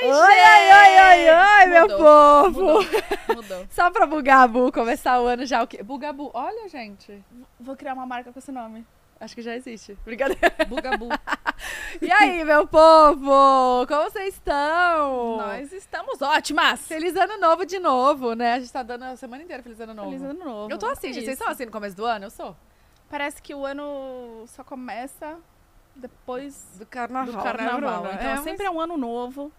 Oi, Oi, gente! oi, oi, oi, meu Mudou, povo! Mudou, mudou. Só pra Bugabu começar o ano já o quê? Bugabu, olha, gente. Vou criar uma marca com esse nome. Acho que já existe. Brincadeira. Bugabu. E aí, meu povo? Como vocês estão? Nós estamos ótimas! Feliz ano novo de novo, né? A gente tá dando a semana inteira feliz ano novo. Feliz ano novo. Eu tô assim, É gente. Vocês isso. estão assim no começo do ano? Eu sou. Parece que o ano só começa depois Do carnaval. do carnaval. né, Então Bruno? sempre é um ano novo.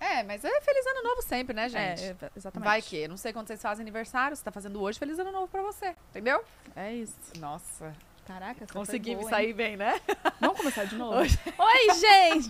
É, mas é feliz ano novo sempre, né, gente? É, exatamente. Vai que, não sei quando vocês fazem aniversário, você tá fazendo hoje, feliz ano novo pra você, entendeu? É isso. Nossa, Caraca, essa consegui foi boa, sair hein? bem, né? Vamos começar de novo? Hoje- Oi, gente!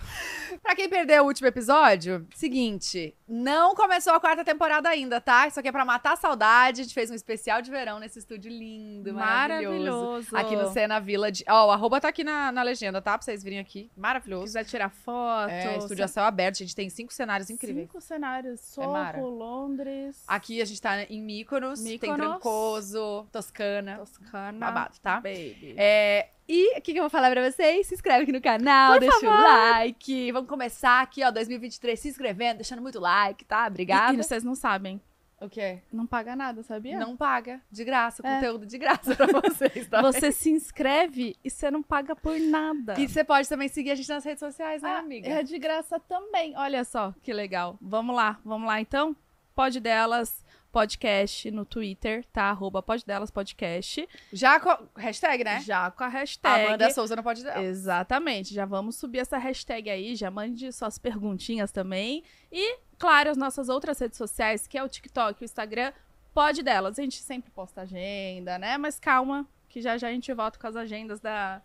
Pra quem perdeu o último episódio, seguinte, não começou a quarta temporada ainda, tá? Isso aqui é pra matar a saudade, a gente fez um especial de verão nesse estúdio lindo, maravilhoso. Maravilhoso. Aqui no Cena Village. Ó, o arroba tá aqui na, na legenda, tá? Pra vocês virem aqui. Se Maravilhoso. quiser tirar foto. É, estúdio a céu aberto, a gente tem cinco cenários incríveis. Cinco cenários. Sorro, Mara. Londres, Aqui a gente tá em Mykonos, tem. Trancoso, Toscana, Toscana. babado, tá? Baby. É, e o que, que eu vou falar pra vocês? Se inscreve aqui no canal, Por deixa o favor. like. Vamos começar aqui, ó, 2023, se inscrevendo, deixando muito like, tá? E, Obrigada. e vocês não sabem. O quê? Não paga nada, sabia? Não paga, de graça, É. conteúdo de graça pra vocês, tá? Você se inscreve e você não paga por nada. E você pode também seguir a gente nas redes sociais, né, Ah, amiga? É de graça também. Olha só que legal. Vamos lá, vamos lá então? Pode delas podcast no Twitter, tá? Arroba Pode delas podcast. Já com... Hashtag, né? Já com a hashtag. Amanda Souza não pode dar. Exatamente. Já vamos subir essa hashtag aí. Já mande suas perguntinhas também. E, claro, as nossas outras redes sociais, que é o TikTok, o Instagram, pode delas. A gente sempre posta agenda, né? Mas calma, que já já a gente volta com as agendas da,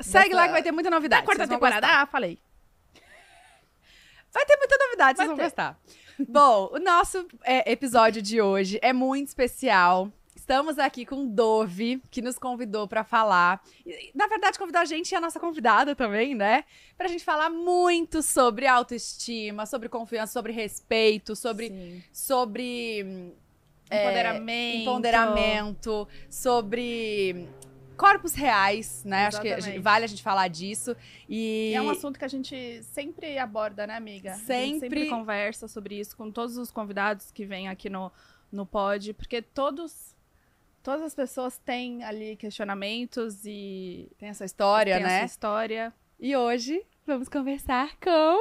Segue lá que vai ter muita novidade. da quarta temporada. Ah, falei. Vai ter muita novidade, vocês vão ter. gostar. Bom, o nosso é, episódio de hoje é muito especial. Estamos aqui com Dove, que nos convidou pra falar. Na verdade, convidou a gente e a nossa convidada também, né? Pra gente falar muito sobre autoestima, sobre confiança, sobre respeito, sobre, Sim. sobre hum, é, Empoderamento. empoderamento, sobre corpos reais, né? Acho que Exatamente. vale a gente falar disso. E, E é um assunto que a gente sempre aborda, né, amiga? A gente Sempre. sempre conversa sobre isso com todos os convidados que vêm aqui no, no pod, porque todos. Todas as pessoas têm ali questionamentos e tem essa história, têm a né? sua história. E hoje vamos conversar com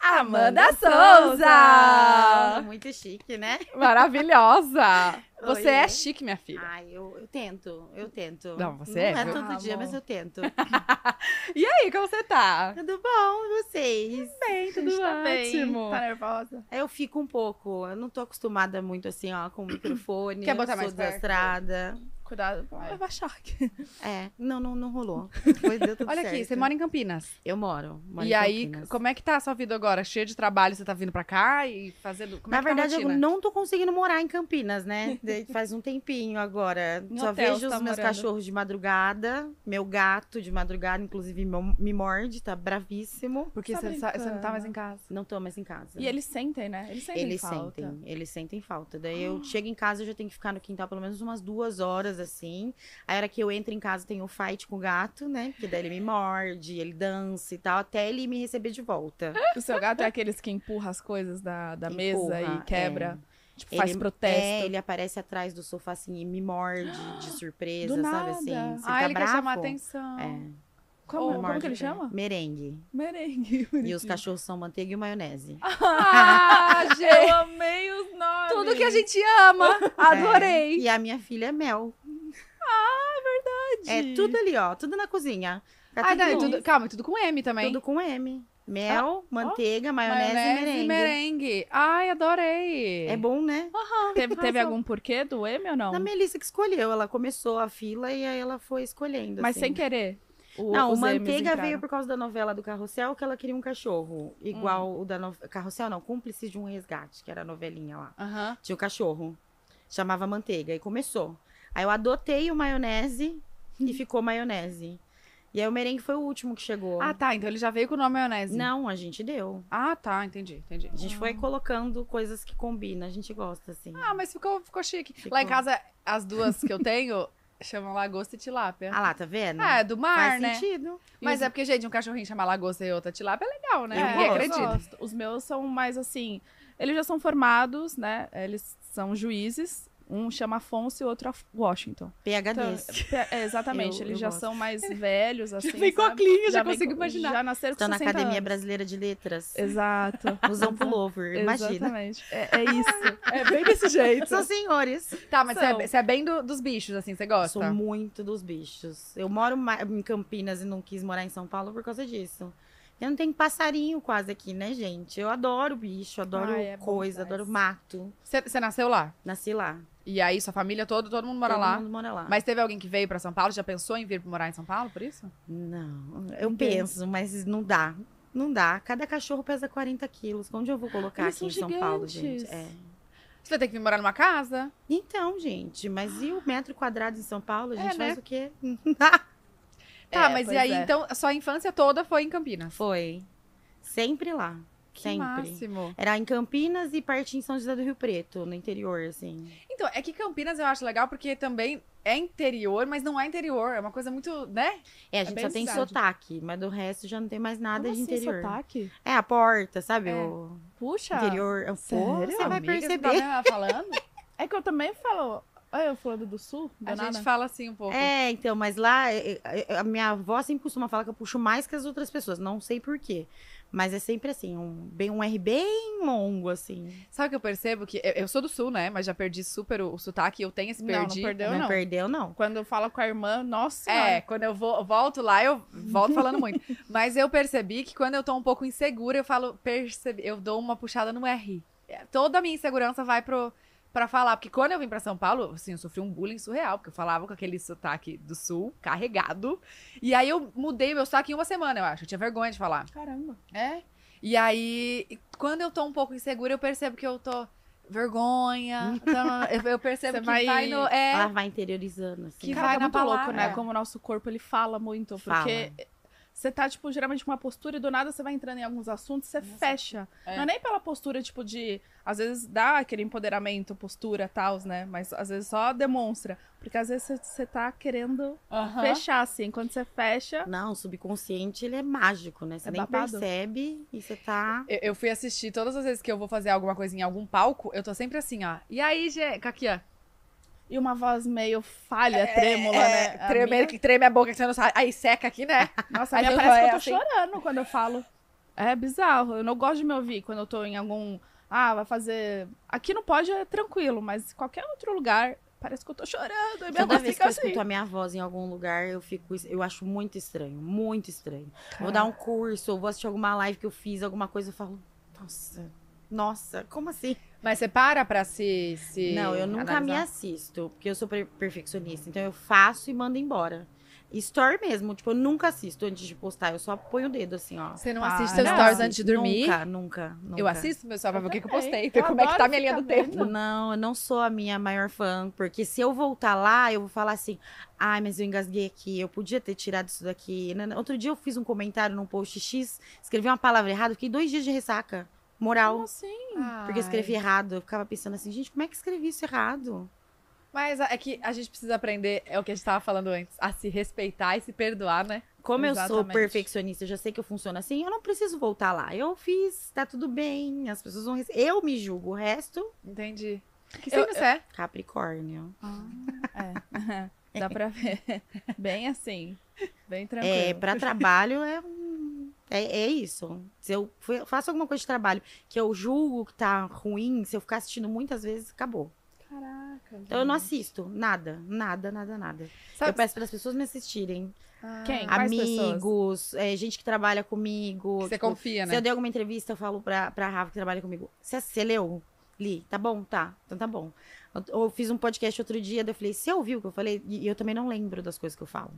Amanda Amanda Souza! Muito chique, né? Maravilhosa! Você Oi. é chique, minha filha. Ai, eu, eu tento, eu tento. Não, você Não é, é todo Ah, dia, mas eu tento. E aí, como você tá? tudo bom, e vocês? Bem, A gente tá bem, ótimo. tá nervosa. Aí Eu fico um pouco, eu não tô acostumada muito assim, ó, com o microfone. Quer botar mais perto? desastrada. Cuidado, Vai. vai baixar aqui. É, não, não, não rolou. Foi, deu tudo Olha aqui, certo. você mora em Campinas. Eu moro. moro e em aí, Campinas. como é que tá a sua vida agora? Cheia de trabalho, você tá vindo pra cá e fazendo. Como Na é que tá a verdade, eu não tô conseguindo morar em Campinas, né? Faz um tempinho agora. Em Só hotel vejo você os tá meus morando. cachorros de madrugada, meu gato de madrugada, inclusive me- morde, tá bravíssimo. Porque Tá você, sa- você não tá mais em casa. Não tô mais em casa. E eles sentem, né? Eles sentem Eles falta. sentem, eles sentem falta. Daí eu chego em casa, eu já tenho que ficar no quintal pelo menos umas duas horas, assim. Aí a hora que eu entro em casa, tem o fight com o gato, né? Porque daí ele me morde, ele dança e tal, até ele me receber de volta. O seu gato é aqueles que empurra as coisas da, da mesa Empurra, e quebra. Tipo, Ele- faz protesto. É, ele aparece atrás do sofá, assim, e me morde de surpresa, Do sabe nada. assim? Você ah, tá ele bravo? quer chamar atenção. É, Como, Oh, como morde que ele chama? Merengue. Merengue. E os cachorros são manteiga e maionese. Ah, Eu gente! amei os nomes. Tudo que a gente ama! Adorei! É, E a minha filha é mel. Ah, É tudo ali, ó. Tudo na cozinha. Tá Ah, tudo não, bom. tudo, calma, e tudo com M também. Tudo com M. Mel, manteiga, maionese, Maionese e merengue. Ai, adorei. É bom, né? Teve, teve Arrasou. algum porquê do M ou não? A Melissa que escolheu. Ela começou a fila e aí ela foi escolhendo. Mas assim. sem querer. O, Não, o Manteiga veio por causa da novela do Carrossel, que ela queria um cachorro. Igual Hum. o da novela. Carrossel não, Cúmplice de um Resgate, que era a novelinha lá. Aham. Tinha o cachorro. Chamava Manteiga. E começou. Aí eu adotei o maionese e ficou maionese. E aí o merengue foi o último que chegou. Ah, tá. Então ele já veio com o nome maionese. Não, a gente deu. Ah, tá. Entendi, entendi. A gente foi colocando coisas que combinam, a gente gosta, assim. Ah, mas ficou, ficou chique. Ficou. Lá em casa, as duas que eu tenho, Chama lagosta e tilápia. Ah lá, tá vendo? Ah, é do mar, Faz né? sentido. Mas é porque, gente, um cachorrinho chama lagosta e outra tilápia é legal, né? Eu Ninguém gosto. acredita. gosto. Os meus são mais assim. Eles já são formados, né? Eles são juízes. Um chama Afonso e o outro Washington. Então, PHDs. pe- é, exatamente, Eu- eles eu já gosto. são mais velhos, assim. vem com sabe? óculos, já vem consigo com- imaginar. Já nasceram com Estão na 60 Academia anos. Brasileira de Letras. Exato. Usam pullover, imagina. Exatamente. É, é isso. É bem desse jeito. São senhores. Tá, mas você é, é bem do- dos bichos, assim, você gosta? Sou muito dos bichos. Eu moro em Campinas e não quis morar em São Paulo por causa disso. Eu não tenho passarinho quase aqui, né, gente? Eu adoro bicho, adoro Ai, é coisa, adoro mato. Você, você nasceu lá? Nasci lá. E aí, sua família toda, todo mundo mora Todo lá? mundo mora lá. Mas teve alguém que veio pra São Paulo? Já pensou em vir morar em São Paulo, por isso? Não, eu penso, mas não dá. Não dá. Cada cachorro pesa 40 quilos. Onde eu vou colocar Eles aqui em são São Paulo, gente? gigantes. É. Você vai ter que vir morar numa casa? Então, gente, mas e o metro quadrado em São Paulo? A gente É, né? faz o quê? Tá, É, mas e aí, é. então, a sua infância toda foi em Campinas? Foi. Sempre lá. Que Sempre. máximo. Era em Campinas e parte em São José do Rio Preto, no interior, assim. Então, é que Campinas eu acho legal porque também é interior, mas não é interior. É uma coisa muito, né? É, a É gente bem só tem cidade. sotaque, mas do resto já não tem mais nada Como de assim, interior. sotaque? É a porta, sabe? É. O Puxa. interior. Pô, sério? você vai Amiga, Você perceber. tá falando? É que eu também falo. Olha, eu falando do sul, do a nada. gente fala assim um pouco. É, então, mas lá, é, é, a minha avó sempre costuma falar que eu puxo mais que as outras pessoas. Não sei por quê. Mas é sempre assim, um, bem, um R bem longo, assim. Sabe o que eu percebo? Que eu, eu sou do sul, né? Mas já perdi super o, o sotaque. Eu tenho esse Não, não perdi. perdeu, não, não. perdeu, não. Quando eu falo com a irmã, nossa É, quando eu vou, volto lá, eu volto falando muito. Mas eu percebi que quando eu tô um pouco insegura, eu falo, percebi, eu dou uma puxada no R. É, Toda a minha insegurança vai pro, pra falar. Porque quando eu vim pra São Paulo, assim, eu sofri um bullying surreal, porque eu falava com aquele sotaque do sul, carregado. E aí eu mudei meu sotaque em uma semana, eu acho. Eu tinha vergonha de falar. Caramba. É. E aí, quando eu tô um pouco insegura, eu percebo que eu tô vergonha. então, eu, percebo Você que vai- vai, no. É, Ela vai interiorizando, assim. Que Cara, vai tá na muito louco, palavra. né? É. Como o nosso corpo, ele fala muito. Porque você tá, tipo, geralmente com uma postura e do nada você vai entrando em alguns assuntos, você fecha. É. Não é nem pela postura, tipo, de... Às vezes dá aquele empoderamento, postura, tal, né? Mas às vezes só demonstra. Porque às vezes você- tá querendo fechar, assim. Quando você fecha... Não, o subconsciente, ele é mágico, né? Você É nem babado. percebe e você tá... Eu, eu fui assistir todas as vezes que eu vou fazer alguma coisa em algum palco, eu tô sempre assim, ó. E aí, gente, aqui, ó. E uma voz meio falha, trêmula, né? A Treme, minha- que treme a boca, que você não sabe. Aí seca aqui, né? Nossa, a Aí minha parece que é eu tô assim. chorando quando eu falo. É bizarro. Eu não gosto de me ouvir quando eu tô em algum. Ah, vai fazer. Aqui no pode é tranquilo, mas qualquer outro lugar parece que eu tô chorando. E minha Toda voz vez que eu assim. escuto a minha voz em algum lugar, eu fico... Eu acho muito estranho, muito estranho. Vou dar um curso, ou vou assistir alguma live que eu fiz, alguma coisa, eu falo... Nossa, nossa, como assim? Mas você para pra se. se Não, eu nunca me analisar? assisto, porque eu sou per- perfeccionista. Então eu faço e mando embora. Story mesmo, tipo, eu nunca assisto antes de postar. Eu só ponho o dedo assim, ó. Você não Para. assiste seus stories antes de dormir? Nunca, nunca, nunca. Eu assisto, meu só pra ver o que, que eu postei. Ver como é que tá minha linha do tempo. Não, eu não sou a minha maior fã, porque se eu voltar lá, eu vou falar assim: ai, mas eu engasguei aqui, eu podia ter tirado isso daqui. Outro dia eu fiz um comentário num post X, escrevi uma palavra errada, fiquei dois dias de ressaca moral, Como assim? porque eu escrevi errado. Eu ficava pensando assim: gente, como é que escrevi isso errado? Mas é que a gente precisa aprender, é o que a gente tava falando antes, a se respeitar e se perdoar, né? Como eu sou Exatamente. perfeccionista, eu já sei que eu funciono assim, eu não preciso voltar lá. Eu fiz, tá tudo bem, as pessoas vão. Eu me julgo, o resto, Entendi. Que signo você é? Capricórnio. É. Dá pra ver. Bem assim. Bem tranquilo. É, pra trabalho é um. É, é isso. Se eu faço alguma coisa de trabalho que eu julgo que tá ruim, se eu ficar assistindo muitas vezes, acabou. Caraca. Então eu não assisto nada, nada, nada, nada. Sabe- Eu peço para as pessoas me assistirem. Quem? Quais pessoas? Amigos, é, gente que trabalha comigo. Que você tipo, confia, Se né? eu der alguma entrevista, eu falo pra, pra Rafa que trabalha comigo. Você, você leu? Li. Tá bom? Tá. Então tá bom. Eu, eu fiz um podcast outro dia, daí eu falei, você ouviu o que eu falei? E eu também não lembro das coisas que eu falo.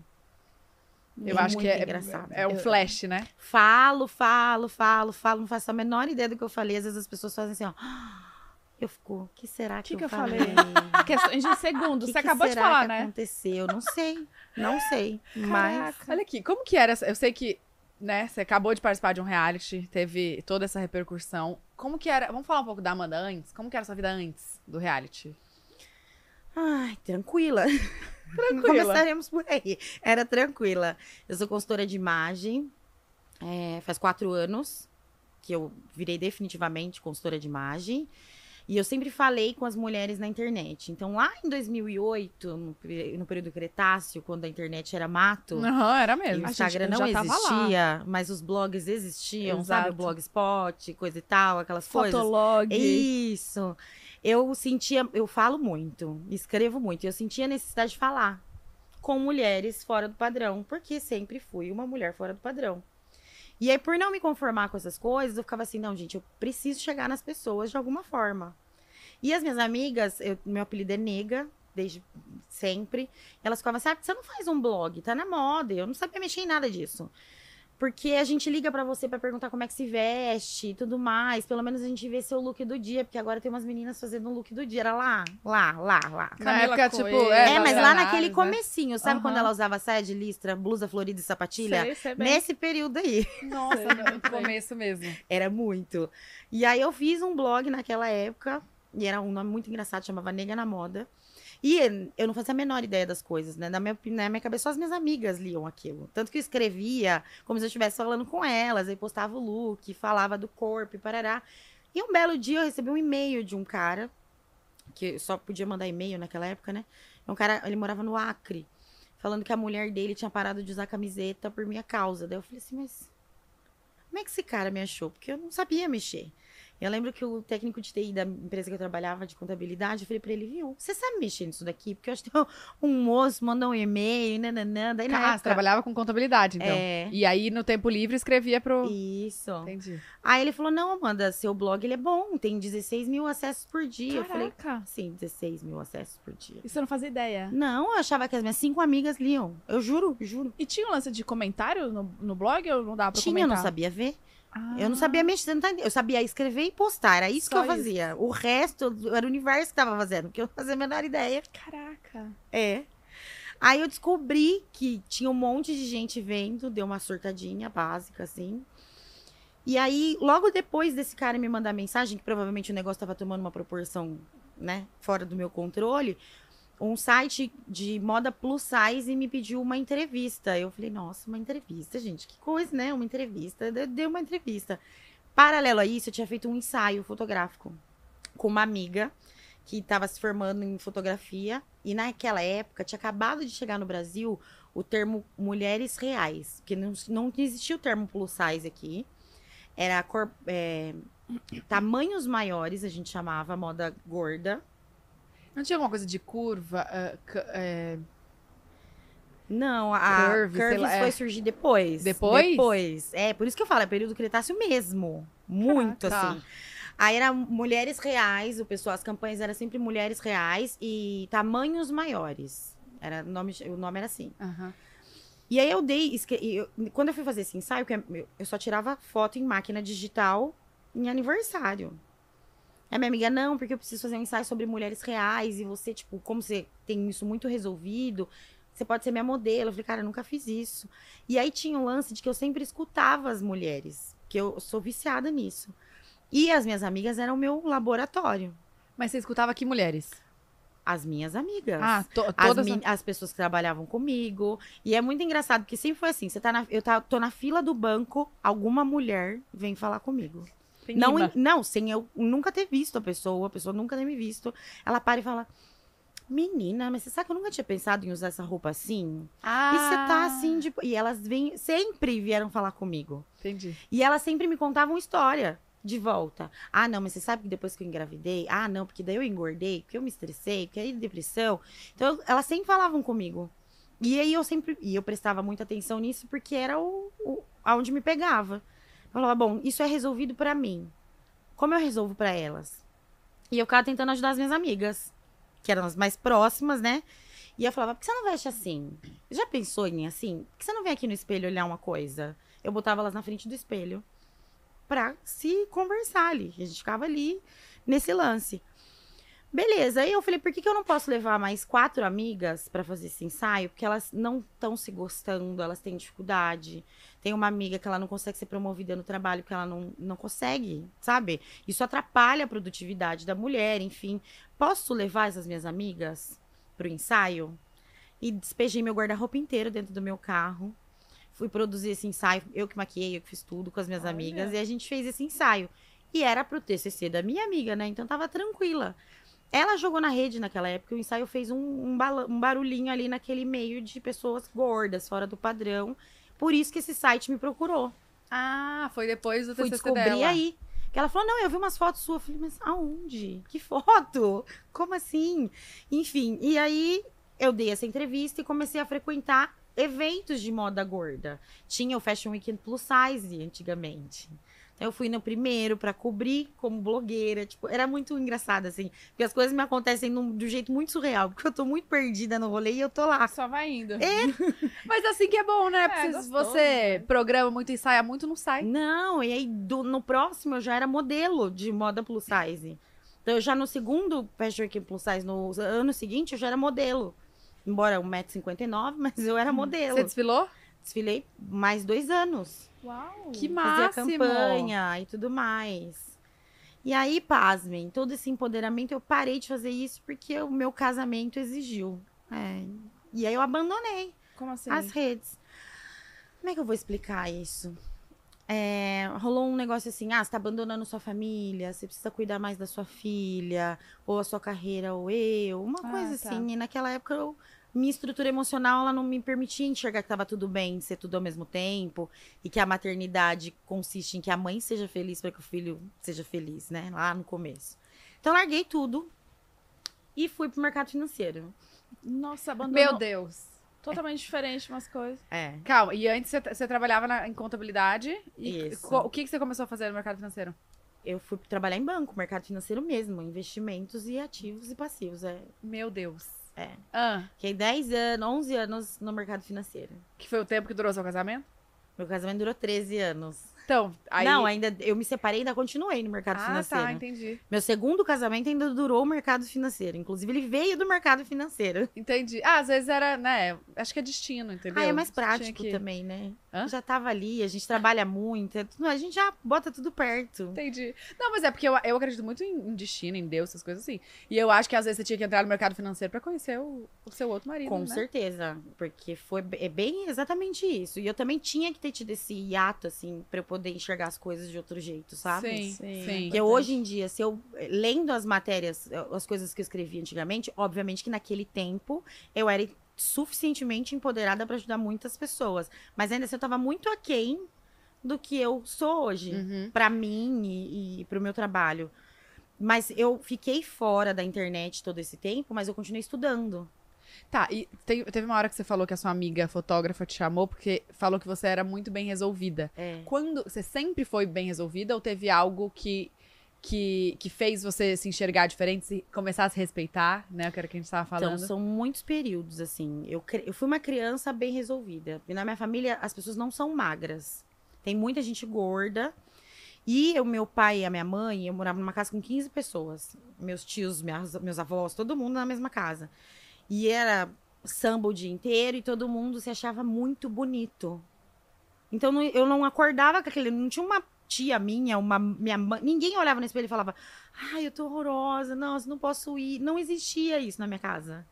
Eu É acho que é, engraçado. é um flash, né? Falo, falo, falo, falo, não faço a menor ideia do que eu falei. Às vezes as pessoas fazem assim, ó. Eu fico, o que será que, Que que eu, eu falei? falei? Questões de segundos. Que Você que acabou de falar, que né? aconteceu? Não sei, não sei. Mas Olha aqui, como que era? Eu sei que, né, você acabou de participar de um reality, teve toda essa repercussão. Como que era? Vamos falar um pouco da Amanda antes? Como que era a sua vida antes do reality? Ai, tranquila. Tranquila. Começaremos por aí. Era tranquila. Eu sou consultora de imagem. é, faz quatro anos que eu virei definitivamente consultora de imagem. E eu sempre falei com as mulheres na internet. Então, lá em 2008, no, no período Cretáceo, quando a internet era mato, Aham, era mesmo. o A Instagram não existia, mas os blogs existiam, sabe? O Exato. Blogspot, coisa e tal, aquelas coisas. Fotolog. Isso. Eu sentia, eu falo muito, escrevo muito, eu sentia a necessidade de falar com mulheres fora do padrão, porque sempre fui uma mulher fora do padrão. E aí, por não me conformar com essas coisas, eu ficava assim, não, gente, eu preciso chegar nas pessoas de alguma forma. E as minhas amigas, eu- meu apelido é Nega, desde sempre, elas ficavam assim, ah, você não faz um blog? Tá na moda. Eu não sabia mexer em nada disso. Porque a gente liga pra você pra perguntar como é que se veste e tudo mais. Pelo menos a gente vê seu look do dia, porque agora tem umas meninas fazendo um look do dia. Era lá, lá, lá, lá. Na época, tipo, é, É, mas lá naquele né? comecinho, sabe quando Aham. ela usava saia de listra, blusa florida e sapatilha? Sei, sei. Nesse período aí. Nossa, no começo mesmo. Era muito. E aí eu fiz um blog naquela época, e era um nome muito engraçado, chamava Nega na Moda. E eu não fazia a menor ideia das coisas, né? Na minha, na minha cabeça, só as minhas amigas liam aquilo. Tanto que eu escrevia como se eu estivesse falando com elas, aí postava o look, falava do corpo e parará. E um belo dia eu recebi um e-mail de um cara, que só podia mandar e-mail naquela época, né? Um cara, ele morava no Acre, falando que a mulher dele tinha parado de usar camiseta por minha causa. Daí eu falei assim, mas como é que esse cara me achou? Porque eu não sabia mexer. Eu lembro que o técnico de TI da empresa que eu trabalhava, de contabilidade, eu falei pra ele, viu, você sabe mexer nisso daqui? Porque eu acho que um moço mandou um e-mail, nananã. Daí na Ah, você época... trabalhava com contabilidade, então. É, E aí, no tempo livre, escrevia pro... isso. Entendi. Aí ele falou, não, Amanda, seu blog ele é bom, tem 16 mil acessos por dia. Eu falei, Caraca. sim, 16 mil acessos por dia. Isso eu não fazia ideia. Não, eu achava que as minhas cinco amigas liam. Eu juro, juro. E tinha um lance de comentário no, no blog ou não dava pra Tinha, eu comentar? não sabia ver. Ah. Eu não sabia mexer, você não tá eu sabia escrever e postar, era isso Só que eu isso. fazia. O resto era o universo que tava fazendo, porque eu não fazia a menor ideia. Caraca. É. Aí eu descobri que tinha um monte de gente vendo, deu uma surtadinha básica, assim. E aí, logo depois desse cara me mandar mensagem, que provavelmente o negócio tava tomando uma proporção, né, fora do meu controle, um site de moda plus size me pediu uma entrevista. Eu falei, nossa, uma entrevista, gente, que coisa, né? Uma entrevista. Eu dei uma entrevista. Paralelo a isso, eu tinha feito um ensaio fotográfico com uma amiga que estava se formando em fotografia. E naquela época tinha acabado de chegar no Brasil o termo mulheres reais, porque não, não existia o termo plus size aqui. Era cor, é, tamanhos maiores, a gente chamava, moda gorda. Não tinha alguma coisa de curva? ah, ca- é, Não, a Curve, Curves lá, é. foi surgir depois. Depois? Depois. É, por isso que eu falo, é período Cretáceo mesmo. Muito, Caraca. assim. Aí era mulheres reais, o pessoal, as campanhas eram sempre mulheres reais e tamanhos maiores. Era o nome, o nome era assim. aham. E aí eu dei, eu- quando eu fui fazer esse ensaio, eu- eu só tirava foto em máquina digital em aniversário. A minha amiga, não, porque eu preciso fazer um ensaio sobre mulheres reais e você, tipo, como você tem isso muito resolvido, você pode ser minha modelo. Eu falei, cara, eu nunca fiz isso. E aí tinha um lance de que eu sempre escutava as mulheres, que eu sou viciada nisso. E as minhas amigas eram o meu laboratório. Mas você escutava que mulheres? As minhas amigas. Ah, to- As, todas... min- as pessoas que trabalhavam comigo. E é muito engraçado, porque sempre foi assim: você tá na, eu tá, tô na fila do banco, alguma mulher vem falar comigo. Não, não, sem eu nunca ter visto a pessoa, a pessoa nunca ter me visto. Ela para e fala: Menina, mas você sabe que eu nunca tinha pensado em usar essa roupa assim? Ah. E você tá assim, de... E elas vêm, sempre vieram falar comigo. Entendi. E elas sempre me contavam história de volta. Ah, não, mas você sabe que depois que eu engravidei? Ah, não, porque daí eu engordei, porque eu me estressei, porque aí depressão. Então, elas sempre falavam comigo. E aí eu sempre. E eu prestava muita atenção nisso porque era o, o aonde me pegava. Falava, bom, isso é resolvido pra mim. Como eu resolvo pra elas? E eu ficava tentando ajudar as minhas amigas, que eram as mais próximas, né? E eu falava, por que você não veste assim? Já pensou em assim? Por que você não vem aqui no espelho olhar uma coisa? Eu botava elas na frente do espelho pra se conversar ali. A gente ficava ali nesse lance. Beleza, aí eu falei, por que, que eu não posso levar mais quatro amigas pra fazer esse ensaio? Porque elas não estão se gostando, elas têm dificuldade. Tem uma amiga que ela não consegue ser promovida no trabalho porque ela não, não consegue, sabe? Isso atrapalha a produtividade da mulher, enfim. Posso levar essas minhas amigas pro ensaio? e despejei meu guarda-roupa inteiro dentro do meu carro. Fui produzir esse ensaio, eu que maquiei, eu que fiz tudo com as minhas amigas, e a gente fez esse ensaio. E era pro TCC da minha amiga, né? Então tava tranquila. Ela jogou na rede naquela época, o ensaio fez um, um, um barulhinho ali naquele meio de pessoas gordas, fora do padrão. Por isso que esse site me procurou. Ah, foi depois do Fui descobrir dela. aí. Que ela falou: não, eu vi umas fotos suas. Eu falei, mas aonde? Que foto? Como assim? Enfim, e aí eu dei essa entrevista e comecei a frequentar eventos de moda gorda. Tinha o Fashion Weekend Plus Size antigamente. Eu fui no primeiro pra cobrir como blogueira. Tipo, era muito engraçado, assim. Porque as coisas me acontecem num- de um jeito muito surreal. Porque eu tô muito perdida no rolê e eu tô lá. Só vai indo. Mas assim que é bom, né? Porque se gostoso, você né? programa muito, ensaia muito, não sai. Não, e aí do- no próximo eu já era modelo de moda plus size. Então eu já no segundo Fashion Week plus size, no ano seguinte, eu já era modelo. Embora 1,59m, mas eu era modelo. Você desfilou? Desfilei mais dois anos. Uau. Que Fazia máximo! campanha e tudo mais. E aí, pasmem, todo esse empoderamento, eu parei de fazer isso porque o meu casamento exigiu. É. E aí eu abandonei Como assim? as redes. Como é que eu vou explicar isso? É, rolou um negócio assim, ah, você tá abandonando sua família, você precisa cuidar mais da sua filha, ou a sua carreira, ou eu, uma Ah, coisa tá. assim. E naquela época, eu- minha estrutura emocional, ela não me permitia enxergar que tava tudo bem, ser tudo ao mesmo tempo, e que a maternidade consiste em que a mãe seja feliz para que o filho seja feliz, né? Lá no começo. Então, larguei tudo e fui pro mercado financeiro. Nossa, abandonou. Meu Deus. Totalmente diferente umas coisas. É. Calma, e antes você, você trabalhava na- em contabilidade. E Isso. o que, que você começou a fazer no mercado financeiro? Eu fui trabalhar em banco, mercado financeiro mesmo, investimentos e ativos e passivos. É. Meu Deus. É. Ah, Fiquei 10 anos, 11 anos no mercado financeiro. que foi o tempo que durou seu casamento? Meu casamento durou 13 anos. Então, aí... Não, ainda eu me separei e ainda continuei no mercado ah, financeiro. tá, entendi. Meu segundo casamento ainda durou o mercado financeiro. Inclusive, ele veio do mercado financeiro. Entendi. Ah, às vezes era, né? Acho que é destino, entendeu? Ah, é mais prático que- também, né? Hã? Já tava ali, a gente trabalha muito. é A gente já bota tudo perto. Entendi. Não, mas é porque eu, eu acredito muito em, em destino, em Deus, essas coisas assim. E eu acho que às vezes você tinha que entrar no mercado financeiro pra conhecer o, o seu outro marido, Com né? certeza, porque foi é bem exatamente isso. E eu também tinha que ter tido esse hiato, assim, pra eu poder enxergar as coisas de outro jeito, sabe? Sim, Sim. sim. Porque hoje em dia, se eu eh, lendo as matérias, eh, as coisas que eu escrevi antigamente, obviamente que naquele tempo eu era suficientemente empoderada pra ajudar muitas pessoas. Mas ainda assim eu tava muito aquém do que eu sou hoje, Uhum. pra mim e, e pro meu trabalho. Mas eu fiquei fora da internet todo esse tempo, mas eu continuei estudando. Tá, e teve uma hora que você falou que a sua amiga fotógrafa te chamou porque falou que você era muito bem resolvida. É. Quando você sempre foi bem resolvida ou teve algo que que, que fez você se enxergar diferente, se começar a se respeitar, né? Que era o que a gente tava falando. Então, são muitos períodos, assim. Eu, eu fui uma criança bem resolvida. E na minha família, as pessoas não são magras. Tem muita gente gorda. E o meu pai e a minha mãe, eu morava numa casa com 15 pessoas. Meus tios, minhas- meus avós, todo mundo na mesma casa. E era samba o dia inteiro e todo mundo se achava muito bonito. Então eu não acordava com aquele. Não tinha uma tia minha, uma minha mãe. Ninguém olhava no espelho e falava: Ai, eu tô horrorosa, nossa, não posso ir. Não existia isso na minha casa.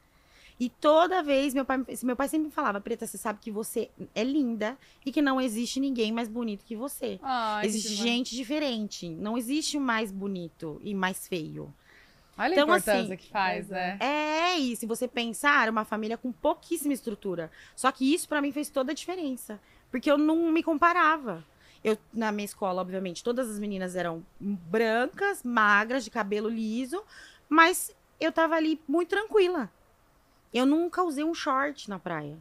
E toda vez, meu pai, meu pai sempre falava: Preta, você sabe que você é linda e que não existe ninguém mais bonito que você. Ai, que existe demais. gente diferente. Não existe mais bonito e mais feio. Olha Então, a importância assim, que faz, né? É, e se você pensar, uma família com pouquíssima estrutura. Só que isso pra mim fez toda a diferença. Porque eu não me comparava. Eu, na minha escola, obviamente, todas as meninas eram brancas, magras, de cabelo liso, mas eu tava ali muito tranquila. Eu nunca usei um short na praia.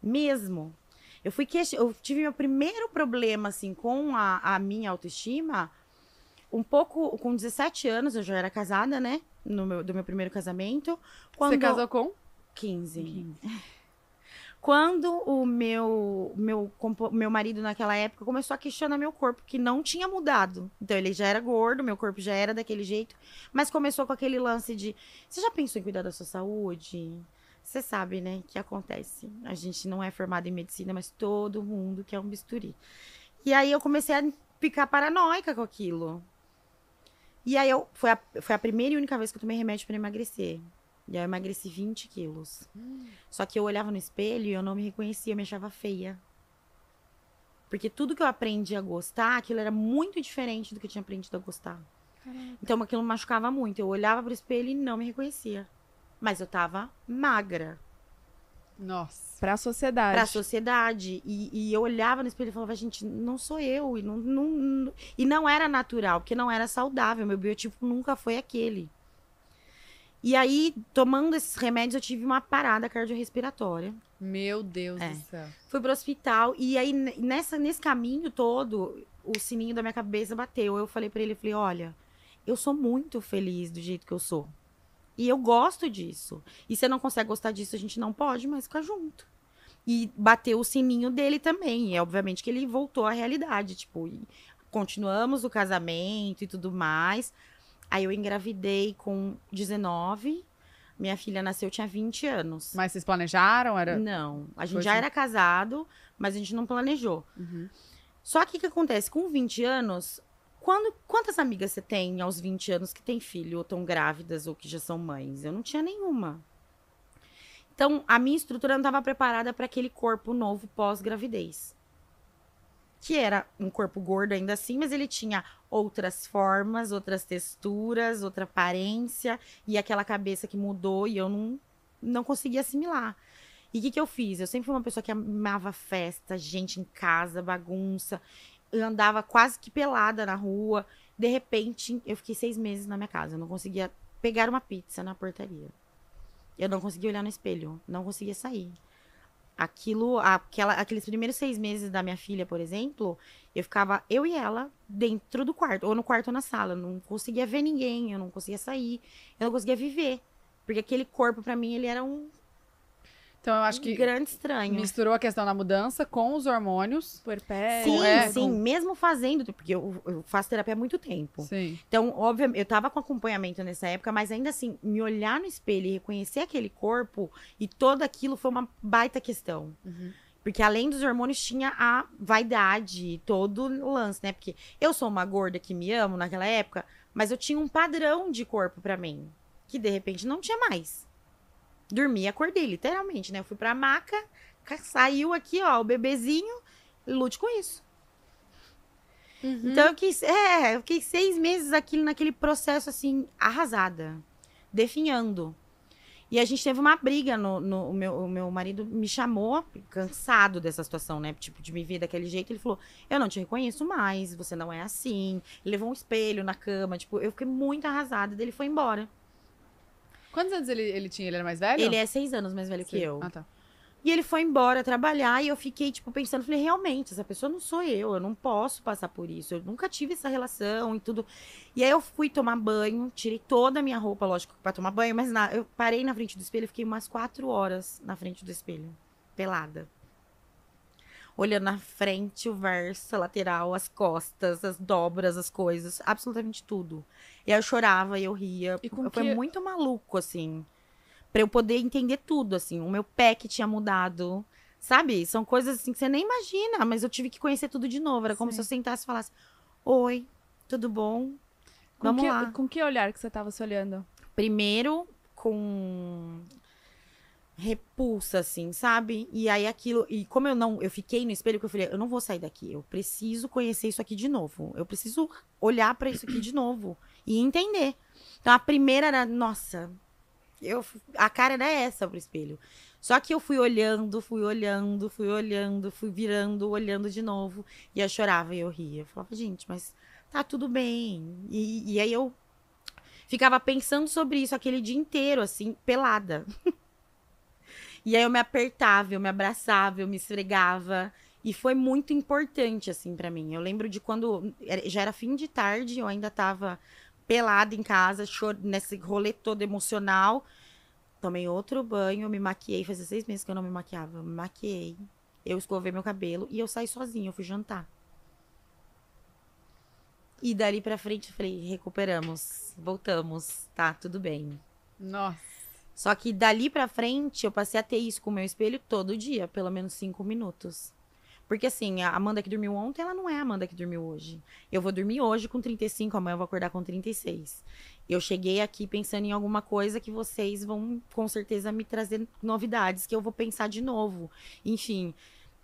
Mesmo. Eu fui que eu tive meu primeiro problema assim com a, a minha autoestima um pouco com 17 anos, eu já era casada, né? No meu, do meu primeiro casamento. Quando Você casou com? 15. Quando o meu, meu, meu marido naquela época começou a questionar meu corpo, que não tinha mudado. Então ele já era gordo, meu corpo já era daquele jeito, mas começou com aquele lance de: você já pensou em cuidar da sua saúde? Você sabe, né, que acontece. A gente não é formado em medicina, mas todo mundo quer um bisturi. E aí eu comecei a ficar paranoica com aquilo. E aí eu foi a, foi a primeira e única vez que eu tomei remédio para emagrecer. E aí eu emagreci 20 quilos. Só que eu olhava no espelho e eu não me reconhecia, eu me achava feia. Porque tudo que eu aprendi a gostar, aquilo era muito diferente do que eu tinha aprendido a gostar. Então aquilo me machucava muito. Eu olhava pro espelho e não me reconhecia. Mas eu tava magra Nossa. Pra sociedade. pra sociedade. E, e eu olhava no espelho e falava, gente, não sou eu. E não, não, não- e não era natural, porque não era saudável. Meu biotipo nunca foi aquele. E aí, tomando esses remédios, eu tive uma parada cardiorrespiratória. Meu Deus É. do céu. Fui pro hospital e aí nessa, nesse caminho todo, o sininho da minha cabeça bateu. Eu falei pra ele, falei, olha, eu sou muito feliz do jeito que eu sou. E eu gosto disso. E você não consegue gostar disso, a gente não pode mais ficar junto. E bateu o sininho dele também. E obviamente que ele voltou à realidade, tipo, continuamos o casamento e tudo mais. Aí eu engravidei com 19. Minha filha nasceu, eu tinha 20 anos. Mas vocês planejaram? Era... Não, a gente Foi já assim? era casado, mas a gente não planejou. Uhum. Só que o que acontece? Com 20 anos, quando, quantas amigas você tem aos 20 anos que têm filho, ou estão grávidas, ou que já são mães? Eu não tinha nenhuma. Então, a minha estrutura não estava preparada para aquele corpo novo pós-gravidez. Que era um corpo gordo ainda assim, mas ele tinha outras formas, outras texturas, outra aparência, e aquela cabeça que mudou e eu não, não conseguia assimilar. E o que, que eu fiz? Eu sempre fui uma pessoa que amava festa, gente em casa, bagunça. Eu andava quase que pelada na rua. De repente, eu fiquei seis meses na minha casa. Eu não conseguia pegar uma pizza na portaria. Eu não conseguia olhar no espelho. Não conseguia sair. Aquilo, aquela, aqueles primeiros seis meses da minha filha, por exemplo, eu ficava, eu e ela, dentro do quarto, ou no quarto ou na sala. Eu não conseguia ver ninguém, eu não conseguia sair, eu não conseguia viver. Porque aquele corpo, pra mim, ele era um Então eu acho que grande estranho. misturou a questão da mudança com os hormônios. Puerpério. Sim, é, sim, com- mesmo fazendo, porque eu, eu faço terapia há muito tempo. Sim. Então, obviamente, eu tava com acompanhamento nessa época, mas ainda assim, me olhar no espelho e reconhecer aquele corpo e todo aquilo foi uma baita questão. Uhum. Porque além dos hormônios, tinha a vaidade, todo o lance, né? Porque eu sou uma gorda que me amo naquela época, mas eu tinha um padrão de corpo pra mim, que de repente não tinha mais. Dormi e acordei, literalmente, né? Eu fui pra maca, ca- saiu aqui, ó, o bebezinho, lute com isso. Então eu quis, é, eu fiquei seis meses aqui naquele processo assim, arrasada, definhando. E a gente teve uma briga no, no- o, meu, o meu marido me chamou, cansado dessa situação, né? Tipo, de me ver daquele jeito. Ele falou: Eu não te reconheço mais, você não é assim. Ele levou um espelho na cama. Tipo, eu fiquei muito arrasada. Daí ele foi embora. Quantos anos ele, ele tinha? Ele era mais velho? Ele é seis anos mais velho que Sim. eu. Ah, tá. E ele foi embora trabalhar e eu fiquei, tipo, pensando, falei, realmente, essa pessoa não sou eu, eu não posso passar por isso, eu nunca tive essa relação e tudo. E aí eu fui tomar banho, tirei toda a minha roupa, lógico, pra tomar banho, mas na, eu parei na frente do espelho e fiquei umas quatro horas na frente do espelho, pelada. Olhando na frente, o verso, a lateral, as costas, as dobras, as coisas, absolutamente tudo. E aí eu chorava e eu ria. E com Foi que- muito maluco, assim. Pra eu poder entender tudo, assim. O meu pé que tinha mudado. Sabe? São coisas assim que você nem imagina, mas eu tive que conhecer tudo de novo. Era como Sim. se eu sentasse e falasse: Oi, tudo bom? Com Vamos que, lá. Com que olhar que você tava se olhando? Primeiro com repulsa, assim, sabe? E aí aquilo. E como eu não. Eu fiquei no espelho que eu falei, eu não vou sair daqui. Eu preciso conhecer isso aqui de novo. Eu preciso olhar pra isso aqui de novo e entender. Então a primeira era, nossa, eu, a cara era essa pro espelho. Só que eu fui olhando, fui olhando, fui olhando, fui virando, olhando de novo. E eu chorava e eu ria. Eu falava, gente, mas tá tudo bem. E, e aí eu ficava pensando sobre isso aquele dia inteiro, assim, pelada. e aí eu me apertava, eu me abraçava, eu me esfregava. E foi muito importante, assim, pra mim. Eu lembro de quando já era fim de tarde, eu ainda tava pelada em casa, chor- nesse rolê todo emocional. Tomei outro banho, me maquiei. Fazia seis meses que eu não me maquiava. Me maquiei. Eu escovei meu cabelo e eu saí sozinha, eu fui jantar. E dali pra frente eu falei, recuperamos, voltamos, tá, tudo bem. Nossa. Só que dali pra frente eu passei a ter isso com o meu espelho todo dia, pelo menos cinco minutos. Porque assim, a Amanda que dormiu ontem, ela não é a Amanda que dormiu hoje. Eu vou dormir hoje com 35, amanhã eu vou acordar com 36. Eu cheguei aqui pensando em alguma coisa que vocês vão com certeza me trazer novidades que eu vou pensar de novo. Enfim,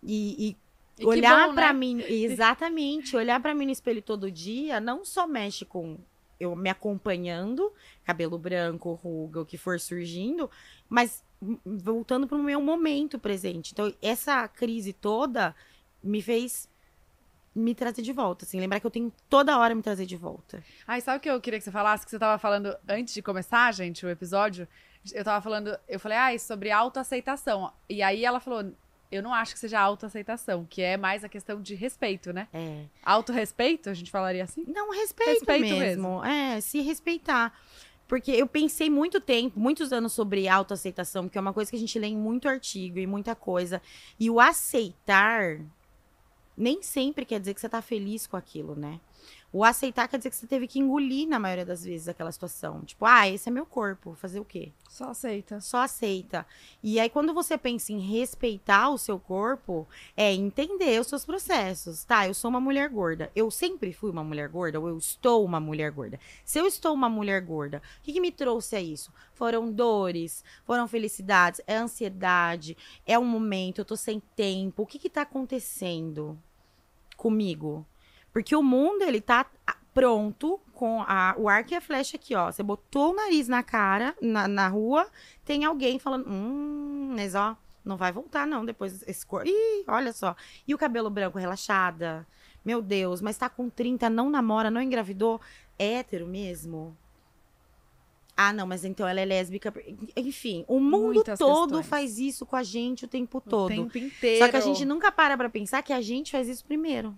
e, e E olhar pra né? mim, exatamente, olhar pra mim no espelho todo dia não só mexe com eu me acompanhando, cabelo branco, ruga, o que for surgindo, mas hum, voltando pro meu momento presente. Então, essa crise toda me fez me trazer de volta, assim, lembrar que eu tenho toda hora me trazer de volta. Ai, sabe o que eu queria que você falasse? Que você tava falando antes de começar, gente, o episódio. Eu tava falando, eu falei, ai, sobre autoaceitação. E aí ela falou, eu não acho que seja autoaceitação, que é mais a questão de respeito, né? É. Autorrespeito, a gente falaria assim? Não, respeito, Respeito mesmo. É, se respeitar. Porque eu pensei muito tempo, muitos anos sobre autoaceitação, que é uma coisa que a gente lê em muito artigo e muita coisa. E o aceitar nem sempre quer dizer que você tá feliz com aquilo, né? O aceitar quer dizer que você teve que engolir, na maioria das vezes, aquela situação. Tipo, ah, esse é meu corpo, fazer o quê? Só aceita. Só aceita. E aí, quando você pensa em respeitar o seu corpo, é entender os seus processos. Tá, eu sou uma mulher gorda. Eu sempre fui uma mulher gorda ou eu estou uma mulher gorda? Se eu estou uma mulher gorda, o que, que me trouxe a isso? Foram dores, foram felicidades, é ansiedade, é um momento, eu tô sem tempo. O que que tá acontecendo comigo? Porque o mundo, ele tá ah, pronto com a, o arco e a flecha aqui, ó. Você botou o nariz na cara, na, na rua, tem alguém falando, hum, mas ó, não vai voltar não, depois esse corpo. Ih, olha só. E o cabelo branco relaxada? Meu Deus, mas tá com 30, não namora, não engravidou? É hétero mesmo? Ah, não, mas então ela é lésbica. Enfim, o mundo Muitas todo questões. faz isso com a gente o tempo O todo. tempo inteiro. Só que a gente nunca para pra pensar que a gente faz isso primeiro.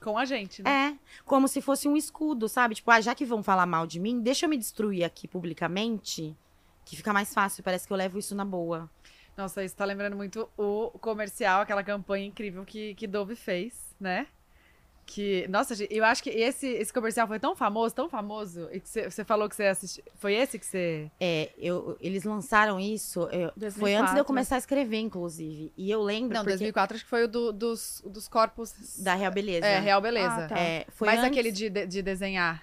Com a gente, né? É, como se fosse um escudo, sabe? Tipo, ah, já que vão falar mal de mim, deixa eu me destruir aqui publicamente, que fica mais fácil, parece que eu levo isso na boa. Nossa, isso tá lembrando muito o comercial, aquela campanha incrível que, que Dove fez, né? Que, nossa, eu acho que esse, esse comercial foi tão famoso, tão famoso, e que você falou que você assistiu. Foi esse que você. É, eu, eles lançaram isso, eu- foi antes de 2004. eu começar a escrever, inclusive. E eu lembro Não, porque 2004 acho que foi o do- dos, dos corpos. da Real Beleza. É, Real Beleza. Ah, tá. É, foi Mas antes- aquele de, de, de desenhar.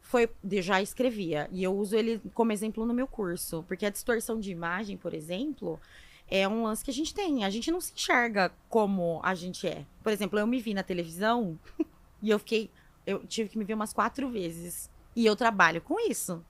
foi eu já escrevia e eu uso ele como exemplo no meu curso, porque a distorção de imagem, por exemplo, é um lance que a gente tem. A gente não se enxerga como a gente é. Por exemplo, eu me vi na televisão e eu fiquei, eu tive que me ver umas quatro vezes e eu trabalho com isso.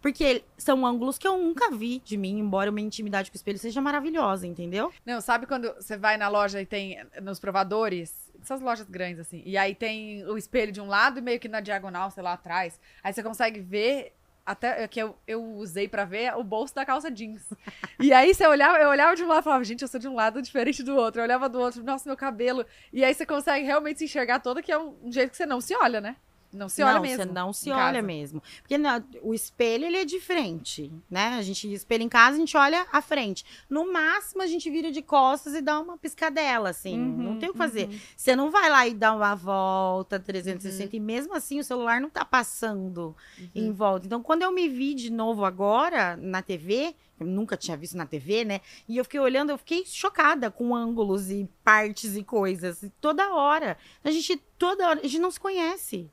Porque são ângulos que eu nunca vi de mim, embora minha intimidade com o espelho seja maravilhosa, entendeu? Não, sabe quando você vai na loja e tem nos provadores, essas lojas grandes assim, e aí tem o espelho de um lado e meio que na diagonal, sei lá, atrás. Aí você consegue ver até é que eu, eu usei pra ver o bolso da calça jeans. E aí você olhava, eu olhava de um lado e falava, gente, eu sou de um lado diferente do outro. Eu olhava do outro, nossa, meu cabelo. E aí você consegue realmente se enxergar toda, que é um jeito que você não se olha, né? Não se olha não, mesmo. Você não se olha casa. mesmo. Porque na- o espelho, ele é de frente, né? A gente espelha em casa, a gente olha à frente. No máximo, a gente vira de costas e dá uma piscadela, assim. Uhum, não tem o que fazer. uhum. Você não vai lá e dá uma volta 360 Uhum. e mesmo assim o celular não tá passando Uhum. em volta. Então, quando eu me vi de novo agora na TV, eu nunca tinha visto na TV, né? E eu fiquei olhando, eu fiquei chocada com ângulos e partes e coisas. E toda hora. A gente, toda hora, a gente não se conhece.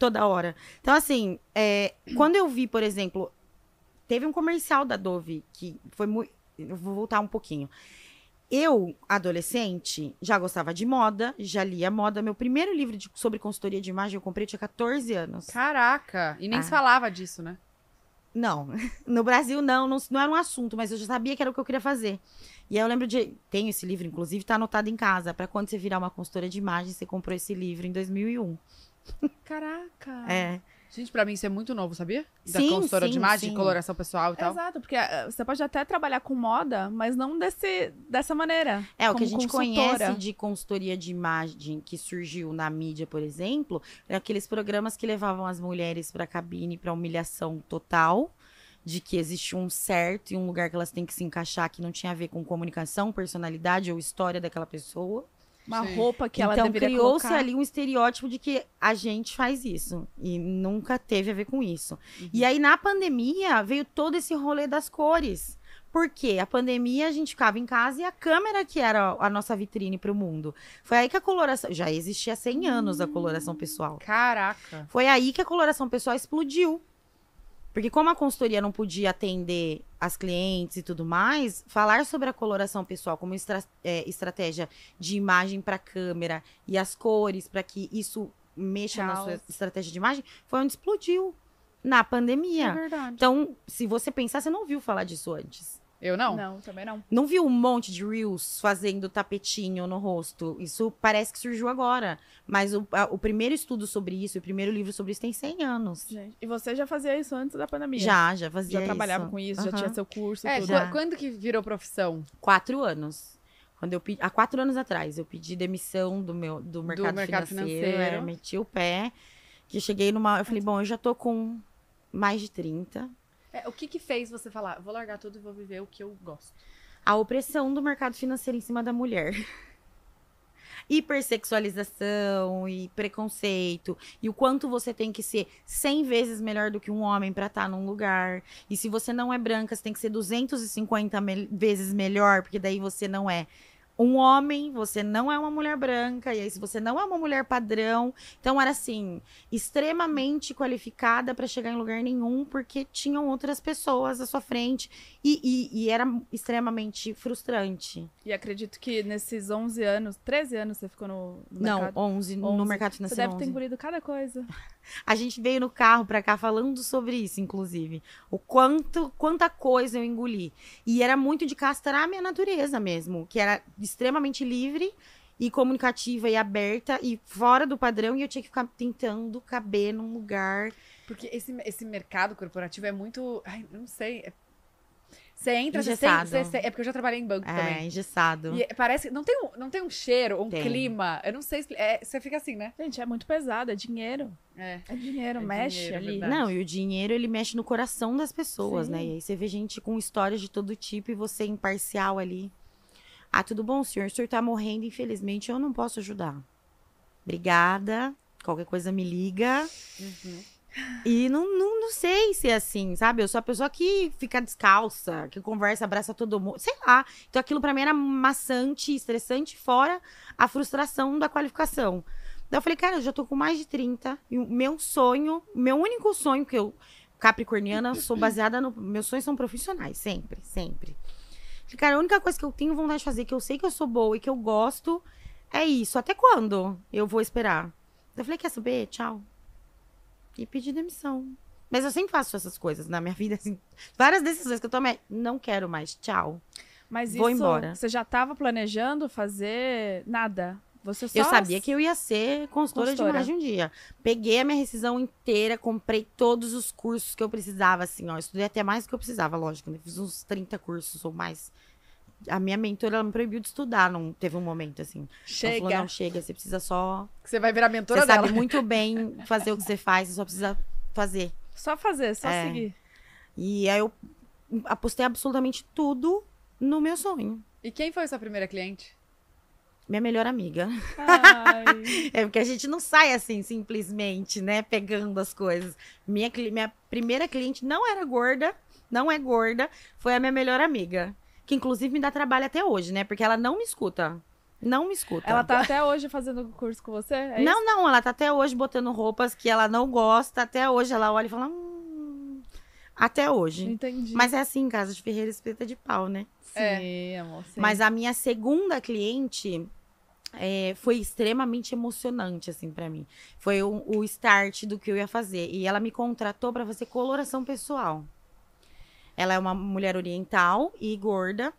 Toda hora. Então, assim, é, quando eu vi, por exemplo, teve um comercial da Dove que foi muito. Eu vou voltar um pouquinho. Eu, adolescente, já gostava de moda, já lia moda. Meu primeiro livro de- sobre consultoria de imagem eu comprei, eu tinha 14 anos. Caraca! E nem Ah. se falava disso, né? Não, no Brasil não, não, não era um assunto, mas eu já sabia que era o que eu queria fazer. E aí eu lembro de. Tenho esse livro, inclusive, tá anotado em casa. Pra quando você virar uma consultora de imagem, você comprou esse livro em 2001. Caraca. É. Gente, pra mim isso é muito novo, sabia? Da Sim, consultora de sim, imagem, sim. de coloração pessoal e tal. Exato, porque eh, você pode até trabalhar com moda, mas não desse, dessa maneira. É, o que a gente consultora. conhece de consultoria de imagem que surgiu na mídia, por exemplo, é aqueles programas que levavam as mulheres pra cabine pra humilhação total, de que existe um certo e um lugar que elas têm que se encaixar que não tinha a ver com comunicação, personalidade ou história daquela pessoa. Uma Sim. roupa que ela então deveria criou-se colocar. ali um estereótipo de que a gente faz isso e nunca teve a ver com isso. Uhum. E aí na pandemia veio todo esse rolê das cores. Porque a pandemia a gente ficava em casa e a câmera que era a nossa vitrine para o mundo. Foi aí que a coloração. Já existia há 100 anos a coloração pessoal. Caraca. Foi aí que a coloração pessoal explodiu. Porque como a consultoria não podia atender as clientes e tudo mais, falar sobre a coloração pessoal como estra é, estratégia de imagem para câmera e as cores para que isso mexa na sua estratégia de imagem foi onde explodiu na pandemia. É verdade. Então, se você pensar, você não ouviu falar disso antes. Eu não. Não, também não. Não viu um monte de reels fazendo tapetinho no rosto. Isso parece que surgiu agora. Mas o, a- o primeiro estudo sobre isso, o primeiro livro sobre isso tem 100 anos. Gente, e você já fazia isso antes da pandemia? Já, já fazia Já trabalhava isso. com isso, já Aham. tinha seu curso, É, tudo. Já. quando que virou profissão? Quatro anos. Quando eu pedi, há quatro anos atrás, eu pedi demissão do meu do mercado, mercado financeiro, financeiro. meti o pé. Que cheguei numa, eu falei, bom, eu já tô com mais de 30. É, o que que fez você falar, vou largar tudo e vou viver o que eu gosto? A opressão do mercado financeiro em cima da mulher. Hipersexualização e preconceito. E o quanto você tem que ser 100 vezes melhor do que um homem pra estar num lugar. E se você não é branca, você tem que ser 250 me- vezes melhor, porque daí você não é um homem, você não é uma mulher branca, e aí se você não é uma mulher padrão, então era assim, extremamente qualificada pra chegar em lugar nenhum, porque tinham outras pessoas à sua frente, e, e- e era extremamente frustrante. E acredito que nesses 11 anos, 13 anos você ficou no, no não, mercado. 11, no 11. mercado Você financeiro. deve ter 11. engolido cada coisa. A gente veio no carro pra cá falando sobre isso, inclusive. O quanto, quanta coisa eu engoli. E era muito de castrar a minha natureza mesmo, que era extremamente livre e comunicativa e aberta e fora do padrão e eu tinha que ficar tentando caber num lugar. Porque esse, esse mercado corporativo é muito. Ai, não sei. é- Você entra, você, Engessado. tem, você- É porque eu já trabalhei em banco É, também. engessado. E parece. Não tem um, não tem um cheiro, um Tem. clima. Eu não sei. é, você fica assim, né? Gente, é muito pesado, é dinheiro. É. É dinheiro, É mexe dinheiro, é ali. Não, e o dinheiro, ele mexe no coração das pessoas, Sim. né? E aí você vê gente com histórias de todo tipo e você imparcial ali. Ah, tudo bom, senhor? O senhor tá morrendo, infelizmente, eu não posso ajudar. Obrigada. Qualquer coisa me liga. Uhum. E não, não, não sei se é assim, sabe? Eu sou a pessoa que fica descalça, que conversa, abraça todo mundo. Sei lá. Então aquilo pra mim era maçante, estressante, fora a frustração da qualificação. Daí eu falei, cara, eu já tô com mais de 30. E o meu sonho, meu único sonho que eu, capricorniana, sou baseada no. Meus sonhos são profissionais, sempre, sempre. Falei, cara, a única coisa que eu tenho vontade de fazer, que eu sei que eu sou boa e que eu gosto, é isso. Até quando eu vou esperar? Eu falei, quer saber? Tchau. E pedi demissão. Mas eu sempre faço essas coisas na minha vida, assim. Várias decisões que eu tomei. Não quero mais. Tchau. Mas Vou isso, embora. você já tava planejando fazer nada? Você só... Eu sabia que eu ia ser consultora, Consultora. de imagem um dia. Peguei a minha rescisão inteira, comprei todos os cursos que eu precisava, assim, ó. Estudei até mais do que eu precisava, lógico. Né? Fiz uns 30 cursos ou mais. A minha mentora, ela me proibiu de estudar, não teve um momento, assim. Ela Chega. falou, não, chega, você precisa só... Que Você vai virar mentora Você dela. sabe muito bem fazer o que você faz, você só precisa fazer. Só fazer, só É. seguir. E aí eu apostei absolutamente tudo no meu sonho. E quem foi sua primeira cliente? Minha melhor amiga. Ai. É porque a gente não sai assim, simplesmente, né? Pegando as coisas. Minha, minha primeira cliente não era gorda, não é gorda, foi a minha melhor amiga. Que inclusive me dá trabalho até hoje, né? Porque ela não me escuta. Não me escuta. Ela tá até hoje fazendo curso com você? É não, não, ela tá até hoje botando roupas que ela não gosta. Até hoje ela olha e fala. Hum... Até isso? hoje. Entendi. Mas é assim, em casa de Ferreira espeta de pau, né? Sim, amor. sim. Mas a minha segunda cliente é, foi extremamente emocionante, assim, pra mim. Foi o, o start do que eu ia fazer. E ela me contratou pra fazer coloração pessoal. Ela é uma mulher oriental e gorda.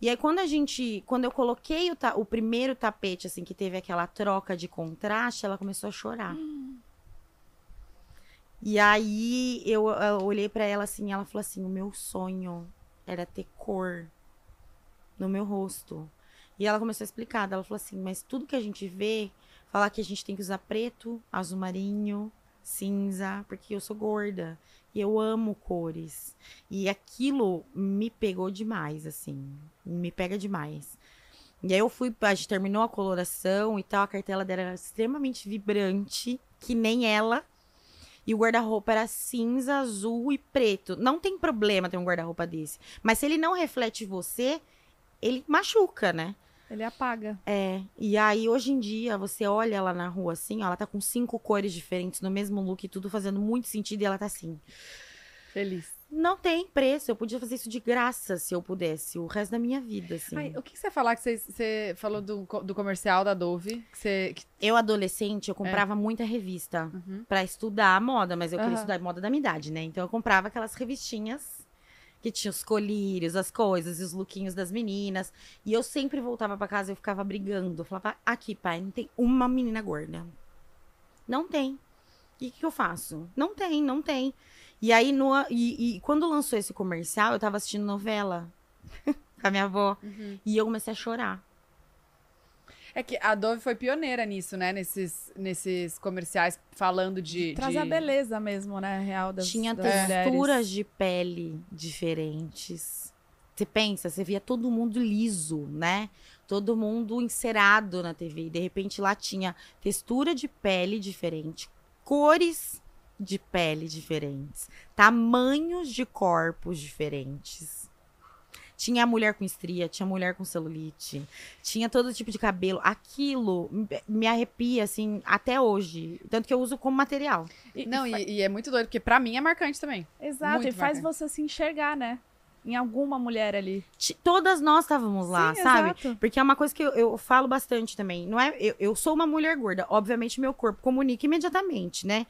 E aí, quando a gente. Quando eu coloquei o, ta- o primeiro tapete, assim, que teve aquela troca de contraste, ela começou a chorar. E aí eu, eu olhei pra ela assim, ela falou assim: o meu sonho era ter cor no meu rosto. E ela começou a explicar, ela falou assim: mas tudo que a gente vê, falar que a gente tem que usar preto, azul marinho, cinza, porque eu sou gorda e eu amo cores. E aquilo me pegou demais, assim, me pega demais. E aí eu fui, a gente terminou a coloração e tal, a cartela dela era extremamente vibrante, que nem ela. e o guarda-roupa era cinza, azul e preto. Não tem problema ter um guarda-roupa desse. Mas se ele não reflete você, ele machuca, né? Ele apaga. É. E aí, hoje em dia, você olha ela na rua assim, ó, ela tá com cinco cores diferentes no mesmo look, tudo fazendo muito sentido, e ela tá assim. Feliz. Não tem preço. Eu podia fazer isso de graça se eu pudesse, o resto da minha vida, assim. Ai, o que que você falar que você, você falou do, do comercial da Dove? Que você, que- Eu, adolescente, eu comprava muita revista Uhum. pra estudar a moda, mas eu queria Aham. estudar moda da minha idade, né? Então eu comprava aquelas revistinhas que tinha os colírios, as coisas, e os lookinhos das meninas. E eu sempre voltava pra casa e eu ficava brigando. Eu falava, aqui, pai, não tem uma menina gorda. Não tem. E o que, que eu faço? Não tem, não tem. E aí, no, e, e quando lançou esse comercial, eu tava assistindo novela com a minha avó. Uhum. E eu comecei a chorar. É que a Dove foi pioneira nisso, né? Nesses, nesses comerciais falando de. Traz de... a beleza mesmo, né? Real das, Tinha das texturas mulheres. de pele diferentes. Você pensa, você via todo mundo liso, né? Todo mundo encerado na TV. E de repente lá tinha textura de pele diferente, cores de pele diferentes, tamanhos de corpos diferentes. Tinha mulher com estria, tinha mulher com celulite, tinha todo tipo de cabelo. Aquilo me- arrepia, assim, até hoje. Tanto que eu uso como material. E- Não, e e, é muito doido, porque pra mim é marcante também. Exato, muito e faz você se enxergar, né? Em alguma mulher ali. Todas nós estávamos lá, Sim, sabe? exato. Porque é uma coisa que eu, eu falo bastante também. Não é, eu, eu sou uma mulher gorda. Obviamente, meu corpo comunica imediatamente, né?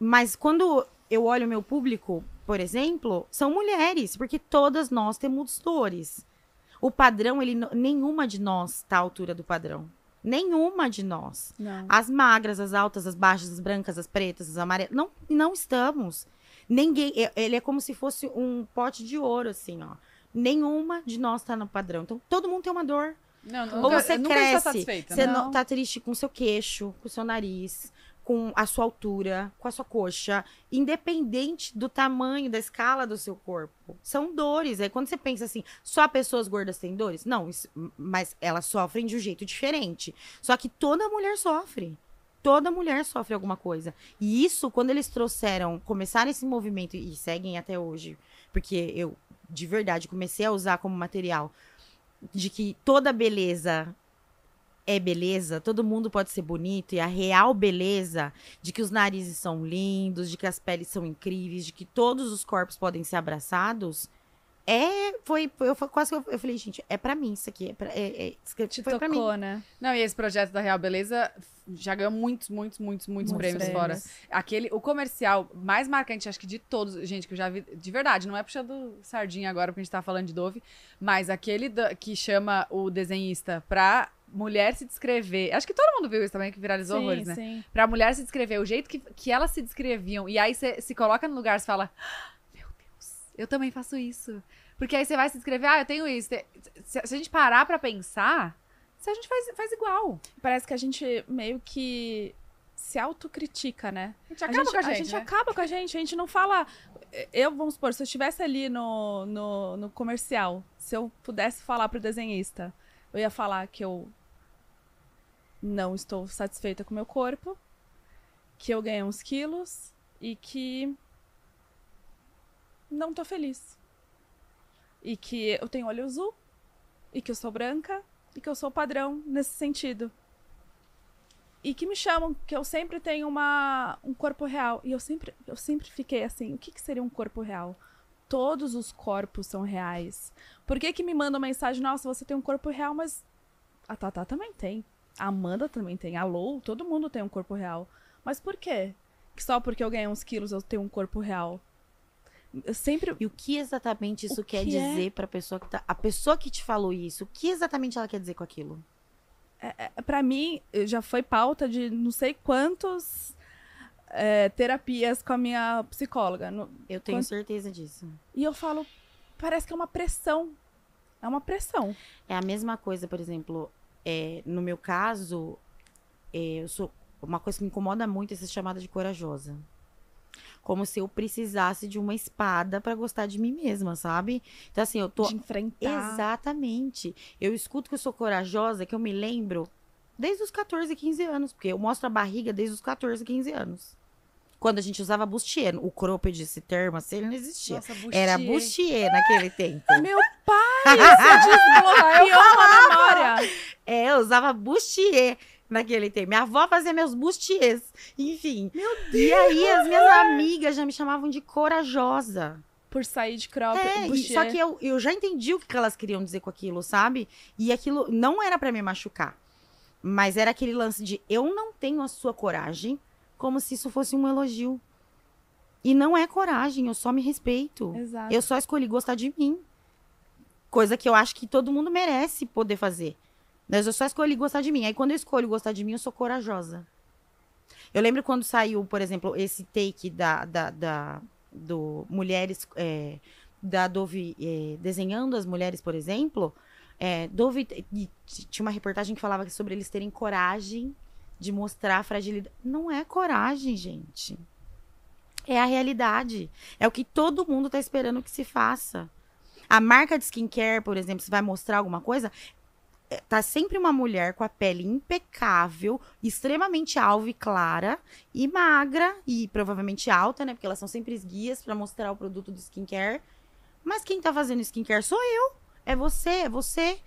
Mas quando eu olho o meu público, por exemplo, são mulheres, porque todas nós temos dores. O padrão, ele, nenhuma de nós está à altura do padrão. Nenhuma de nós. Não. As magras, as altas, as baixas, as brancas, as pretas, as amarelas. Não, não estamos. Ninguém. Ele é como se fosse um pote de ouro, assim, ó. Nenhuma de nós tá no padrão. Então, todo mundo tem uma dor. Não, Ou nunca, você nunca cresce, está. Você não tá triste com o seu queixo, com o seu nariz, com a sua altura, com a sua coxa, independente do tamanho, da escala do seu corpo. São dores. Aí quando você pensa assim, só pessoas gordas têm dores? Não, isso- mas elas sofrem de um jeito diferente. Só que toda mulher sofre. Toda mulher sofre alguma coisa. E isso, quando eles trouxeram, começaram esse movimento e seguem até hoje, porque eu, de verdade, comecei a usar como material de que toda beleza é beleza, todo mundo pode ser bonito, e a real beleza de que os narizes são lindos, de que as peles são incríveis, de que todos os corpos podem ser abraçados, é. Foi. eu, quase que eu, eu falei, gente, é pra mim isso aqui. É pra, é, é, isso Te foi pra mim. né? Não, e esse projeto da Real Beleza já ganhou muitos, muitos, muitos, muitos, prêmios, fora. Aquele, o comercial mais marcante, acho que de todos, gente, que eu já vi, de verdade, não é puxando sardinha agora, porque a gente tá falando de Dove, mas aquele da- que chama o desenhista pra mulher se descrever. Acho que todo mundo viu isso também, que viralizou sim, horrores, né? sim. Pra mulher se descrever, o jeito que, que elas se descreviam. E aí você se coloca no lugar e fala: "Ah, Meu Deus, eu também faço isso. Porque aí você vai se descrever, ah, eu tenho isso. Se, a gente parar pra pensar, se a gente faz, faz igual. Parece que a gente meio que se autocritica, né? A gente acaba com a gente. né? acaba com a gente, a gente não fala. Eu, vamos supor, se eu estivesse ali no, no, no comercial, se eu pudesse falar pro desenhista, eu ia falar que eu não estou satisfeita com meu corpo, que eu ganhei uns quilos e que não tô feliz. E que eu tenho olho azul, e que eu sou branca, e que eu sou padrão nesse sentido e que me chamam, que eu sempre tenho uma, um corpo real. E eu sempre, eu sempre fiquei assim, o que, que seria um corpo real? Todos os corpos são reais. Por que que me mandam mensagem, nossa, você tem um corpo real, mas a Tatá também tem. A Amanda também tem. A Lou, todo mundo tem um corpo real. Mas por quê? Que só porque eu ganhei uns quilos eu tenho um corpo real? Eu sempre... E o que exatamente isso quer que é? dizer pra pessoa que tá. A pessoa que te falou isso, o que exatamente ela quer dizer com aquilo? Pra mim, já foi pauta de não sei quantos é, terapias com a minha psicóloga. No- Eu tenho certeza disso. E eu falo, parece que é uma pressão. É uma pressão. É a mesma coisa, por exemplo, é, no meu caso, é, eu sou. Uma coisa que me incomoda muito é ser chamada de corajosa. Como se eu precisasse de uma espada pra gostar de mim mesma, sabe? Então, assim, eu tô. De enfrentar. Exatamente. Eu escuto que eu sou corajosa, que eu me lembro desde os 14, 15 anos. Porque eu mostro a barriga desde os 14, 15 anos. Quando a gente usava bustier. O cropped, esse termo, assim, ele não existia. Nossa, Era bustier. bustier naquele tempo. Meu pai, você desbloqueou a memória. É, eu usava bustier naquele tempo. Minha avó fazia meus bustiers. Enfim. Meu E aí, as minhas amigas já me chamavam de corajosa. Por sair de crop, É, e- bustier. só que eu, eu já entendi o que elas queriam dizer com aquilo, sabe? E aquilo não era pra me machucar. Mas era aquele lance de eu não tenho a sua coragem, como se isso fosse um elogio. E não é coragem, eu só me respeito. Exato. Eu só escolhi gostar de mim. Coisa que eu acho que todo mundo merece poder fazer. Mas eu só escolhi gostar de mim. Aí quando eu escolho gostar de mim, eu sou corajosa. Eu lembro quando saiu, por exemplo, esse take da, da, da- do Mulheres. é, da Dove é, desenhando as mulheres, por exemplo. É, Dove. e tinha uma reportagem que falava sobre eles terem coragem de mostrar a fragilidade. Não é coragem, gente. É a realidade. É o que todo mundo tá esperando que se faça. A marca de skincare, por exemplo, se vai mostrar alguma coisa, é, tá sempre uma mulher com a pele impecável, extremamente alva e clara, e magra, e provavelmente alta, né? Porque elas são sempre guias pra mostrar o produto do skincare. Mas quem tá fazendo skincare sou eu. É você, é você.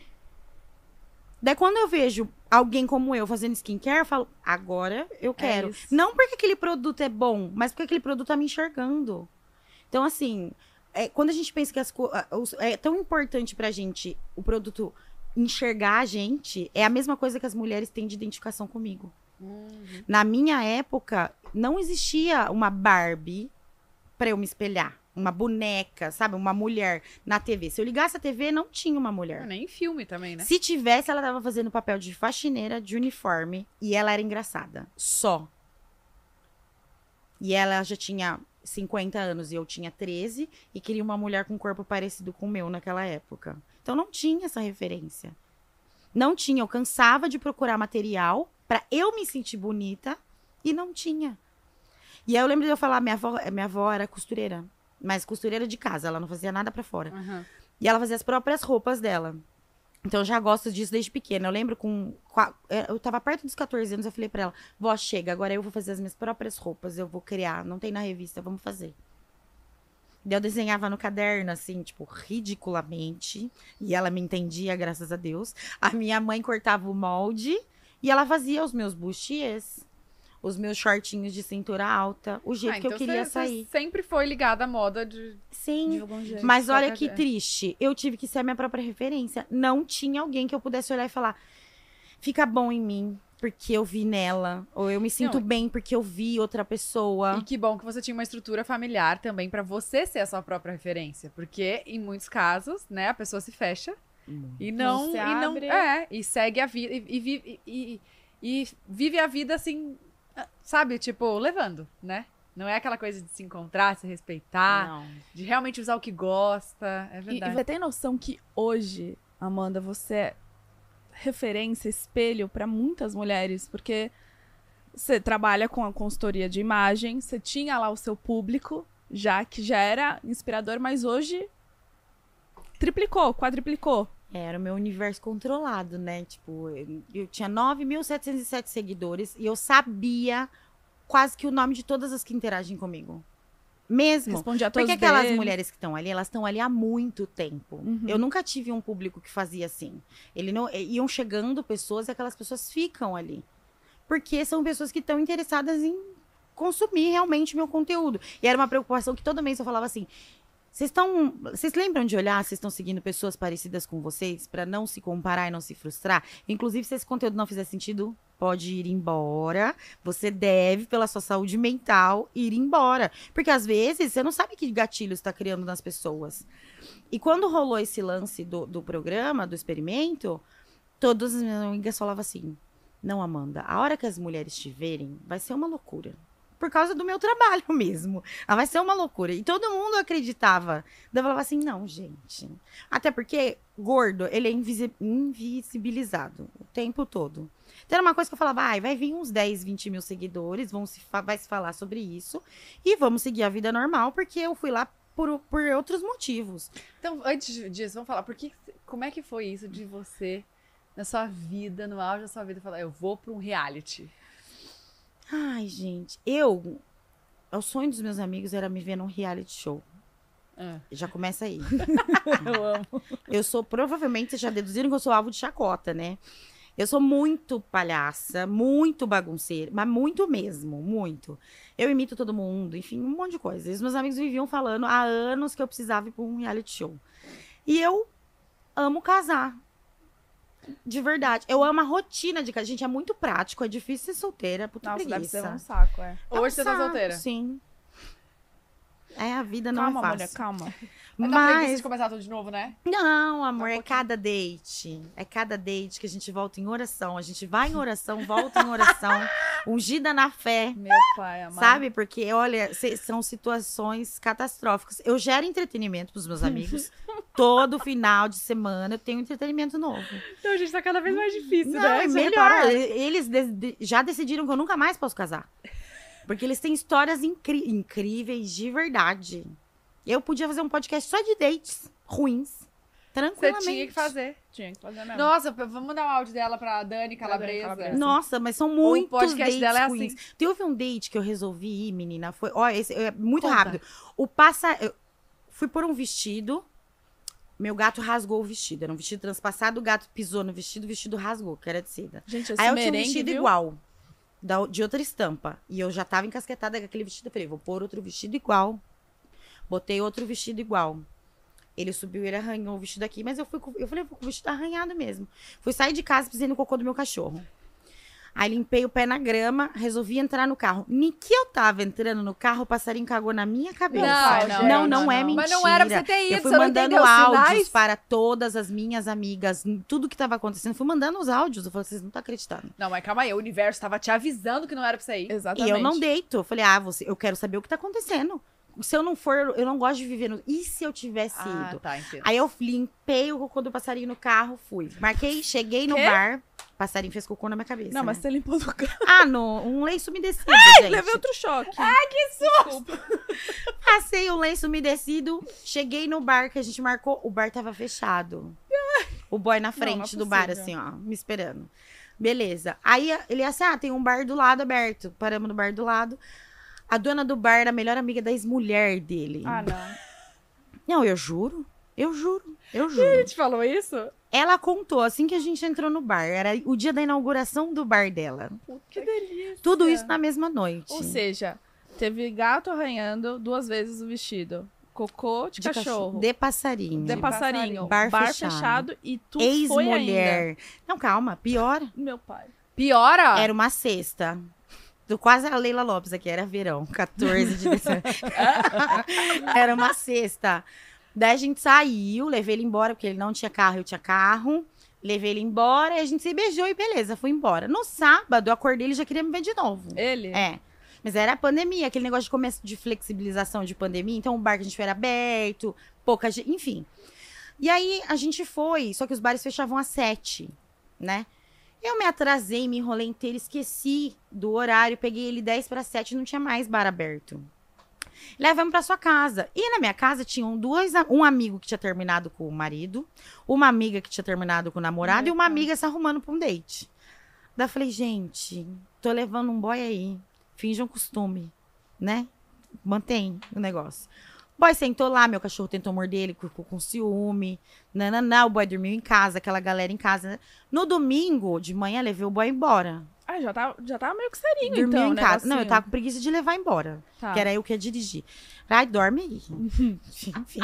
Daí quando eu vejo alguém como eu fazendo skincare, eu falo, agora eu quero. isso. Não porque aquele produto é bom, mas porque aquele produto tá me enxergando. Então, assim, é, quando a gente pensa que as é tão importante pra gente o produto enxergar a gente, é a mesma coisa que as mulheres têm de identificação comigo. Uhum. Na minha época, não existia uma Barbie pra eu me espelhar. Uma boneca, sabe? Uma mulher na TV. Se eu ligasse a TV, não tinha uma mulher. Nem em filme também, né? Se tivesse, ela tava fazendo papel de faxineira de uniforme e ela era engraçada. Só. E ela já tinha 50 anos e eu tinha 13 e queria uma mulher com um corpo parecido com o meu naquela época. Então não tinha essa referência. Não tinha, eu cansava de procurar material pra eu me sentir bonita e não tinha. E aí eu lembro de eu falar, minha avó, minha avó era costureira, mas costureira de casa, ela não fazia nada pra fora. Aham. E ela fazia as próprias roupas dela. Então eu já gosto disso desde pequena. Eu lembro com. é, Eu tava perto dos 14 anos, eu falei pra ela: Vó, chega, agora eu vou fazer as minhas próprias roupas, eu vou criar. Não tem na revista, vamos fazer. Daí eu desenhava no caderno, assim, tipo, ridiculamente. E ela me entendia, graças a Deus. A minha mãe cortava o molde e ela fazia os meus bustiers, os meus shortinhos de cintura alta, o jeito Ah, que eu então queria você- sair. Você sempre foi ligada à moda de. Sim. De algum jeito. Mas olha que triste. Eu tive que ser a minha própria referência. Não tinha alguém que eu pudesse olhar e falar: fica bom em mim, porque eu vi nela. Ou eu me sinto Não, bem porque eu vi outra pessoa. E que bom que você tinha uma estrutura familiar também pra você ser a sua própria referência. Porque, em muitos casos, né, a pessoa se fecha e não. e não é, e segue a vida. E, e vive- e- e- e vive a vida assim, sabe? Tipo, levando, né? Não é aquela coisa de se encontrar, se respeitar, Não. de realmente usar o que gosta. É E, e verdade. você tem noção que hoje, Amanda, você é referência, espelho pra muitas mulheres, porque você trabalha com a consultoria de imagem, você tinha lá o seu público, já que já era inspirador, mas hoje triplicou, quadriplicou. Era o meu universo controlado, né? Tipo, eu, eu tinha 9.707 seguidores e eu sabia quase que o nome de todas as que interagem comigo. Mesmo. Responde a todos Porque aquelas deles. mulheres que estão ali, elas estão ali há muito tempo. Uhum. Eu nunca tive um público que fazia assim. Ele não, iam chegando pessoas e aquelas pessoas ficam ali. Porque são pessoas que estão interessadas em consumir realmente meu conteúdo. E era uma preocupação que todo mês eu falava assim: vocês estão. Vocês lembram de olhar se estão seguindo pessoas parecidas com vocês para não se comparar e não se frustrar? Inclusive, se esse conteúdo não fizer sentido, pode ir embora. Você deve, pela sua saúde mental, ir embora. Porque às vezes você não sabe que gatilho está criando nas pessoas. E quando rolou esse lance do, do programa, do experimento, todas as minhas amigas falavam assim: Não, Amanda, a hora que as mulheres te verem, vai ser uma loucura. Por causa do meu trabalho mesmo. Ah, vai ser uma loucura. E todo mundo acreditava. Daí eu falava assim: não, gente. Até porque gordo, ele é invisi- invisibilizado o tempo todo. Então era uma coisa que eu falava: ai, vai vir uns 10, 20 mil seguidores, vão se vai se falar sobre isso. E vamos seguir a vida normal, porque eu fui lá por, por outros motivos. Então, antes disso, vamos falar, por que, como é que foi isso de você, na sua vida, no auge da sua vida, falar, eu vou pra um reality? Ai, gente, eu. o sonho dos meus amigos era me ver num reality show. Ah. Já começa aí. Eu amo. Eu sou, provavelmente, vocês já deduziram que eu sou alvo de chacota, né? Eu sou muito palhaça, muito bagunceira, mas muito mesmo, muito. Eu imito todo mundo, enfim, um monte de coisa. E os meus amigos viviam falando há anos que eu precisava ir pra um reality show. E eu amo casar. De verdade. Eu amo a rotina de casar. Gente, é muito prático, é difícil ser solteira, puta Nossa, deve preguiça. ser um saco, é. É um Hoje você tá saco, solteira. Sim. É, a vida não calma, é fácil. mulher, calma. Mas dá preguiça de começar tudo de novo, né? não, amor, um é cada date. É cada date que a gente volta em oração. A gente vai em oração, volta em oração, ungida na fé. Meu pai, amado. Sabe? Porque, olha, são situações catastróficas. Eu gero entretenimento pros meus amigos. Todo final de semana eu tenho entretenimento novo. Então, gente, tá cada vez mais difícil, Não, né? é Você melhor. Eles de- já decidiram que eu nunca mais posso casar. Porque eles têm histórias incri- incríveis de verdade. Eu podia fazer um podcast só de dates ruins. Você Tranquilamente. tinha que fazer. Tinha que fazer mesmo. Nossa, vamos mandar um áudio dela pra Dani Calabresa. Calabresa. Nossa, mas são O muitos podcast dates dela é ruins. assim. Teve um date que eu resolvi ir, menina. Foi, ó, esse é muito Conta. rápido. O passa, eu fui por um vestido. Meu gato rasgou o vestido. Era um vestido transpassado, o gato pisou no vestido, o vestido rasgou, que era de seda. Gente, esse Aí eu tinha um merengue, vestido viu? igual. da- de outra estampa. E eu já tava encasquetada com aquele vestido. Eu falei, vou pôr outro vestido igual. Botei outro vestido igual. Ele subiu, ele arranhou o vestido aqui, mas eu fui eu falei, eu vou com o vestido arranhado mesmo. Fui sair de casa, pisei no cocô do meu cachorro. Aí limpei o pé na grama, resolvi entrar no carro. Nem que eu tava entrando no carro, o passarinho cagou na minha cabeça. Não, não, gente, não, não, é não. mentira. Mas não era pra você ter ido, Eu fui você não mandando áudios sinais? para todas as minhas amigas, tudo que tava acontecendo. Fui mandando os áudios. Eu falei, vocês não estão acreditando. Não, mas calma aí, o universo tava te avisando que não era pra você ir. Exatamente. E eu não deito. Eu falei, ah, você, eu quero saber o que tá acontecendo. Se eu não for, eu não gosto de viver no. E se eu tivesse Ah, ido? tá, entendo. Aí eu limpei o cocô do passarinho no carro, fui. Marquei, cheguei no Quê? bar. Passarinho fez cocô na minha cabeça. Não, mas né? você limpou do carro. Ah, no, um lenço umedecido, gente. Levei outro choque. Ai, que susto! Passei o lenço umedecido, cheguei no bar que a gente marcou, o bar tava fechado. O boy na frente não é do bar, assim, ó, me esperando. Beleza. Aí ele ia assim, ah, tem um bar do lado aberto. Paramos no bar do lado. A dona do bar era a melhor amiga da ex-mulher dele. Ah, não. Não, eu juro. Eu juro. Eu juro. te falou isso? Ela contou assim que a gente entrou no bar. Era o dia da inauguração do bar dela. Que delícia. Tudo isso na mesma noite. Ou seja, teve gato arranhando duas vezes o vestido. Cocô de, de cachorro. De passarinho. De passarinho. Bar Bar, fechado. fechado. e tu foi ainda. Ex-mulher. Não, calma. Pior. Meu pai. Piora? Era uma sexta. Do quase a Leila Lopes aqui, era verão, 14 de dezembro. era uma sexta. Daí a gente saiu, levei ele embora, porque ele não tinha carro, eu tinha carro. Levei ele embora e a gente se beijou e beleza, fui embora. No sábado, eu acordei, ele já queria me ver de novo. Ele? É. Mas era a pandemia, aquele negócio de começo de flexibilização de pandemia. Então o bar que a gente foi era aberto, pouca gente, enfim. E aí a gente foi, só que os bares fechavam às sete, né? Eu me atrasei, me enrolei inteiro, esqueci do horário, peguei ele 10 para 7, não tinha mais bar aberto. Levamos para sua casa. E na minha casa tinham dois, um amigo que tinha terminado com o marido, uma amiga que tinha terminado com o namorado Meu e uma amiga se arrumando pra um date. Daí eu falei, gente, tô levando um boy aí. Finge um costume, né? Mantém o negócio. O boy sentou lá, meu cachorro tentou morder ele, ficou com ciúme. Nananã, o boy dormiu em casa, aquela galera em casa. No domingo, de manhã, levei o boy embora. Ah, já tava, já tava meio que serinho, então, em casa. Não, eu negocinho. tava com preguiça de levar embora. Tá. Que era eu que ia dirigir. Ai, dorme aí. Enfim.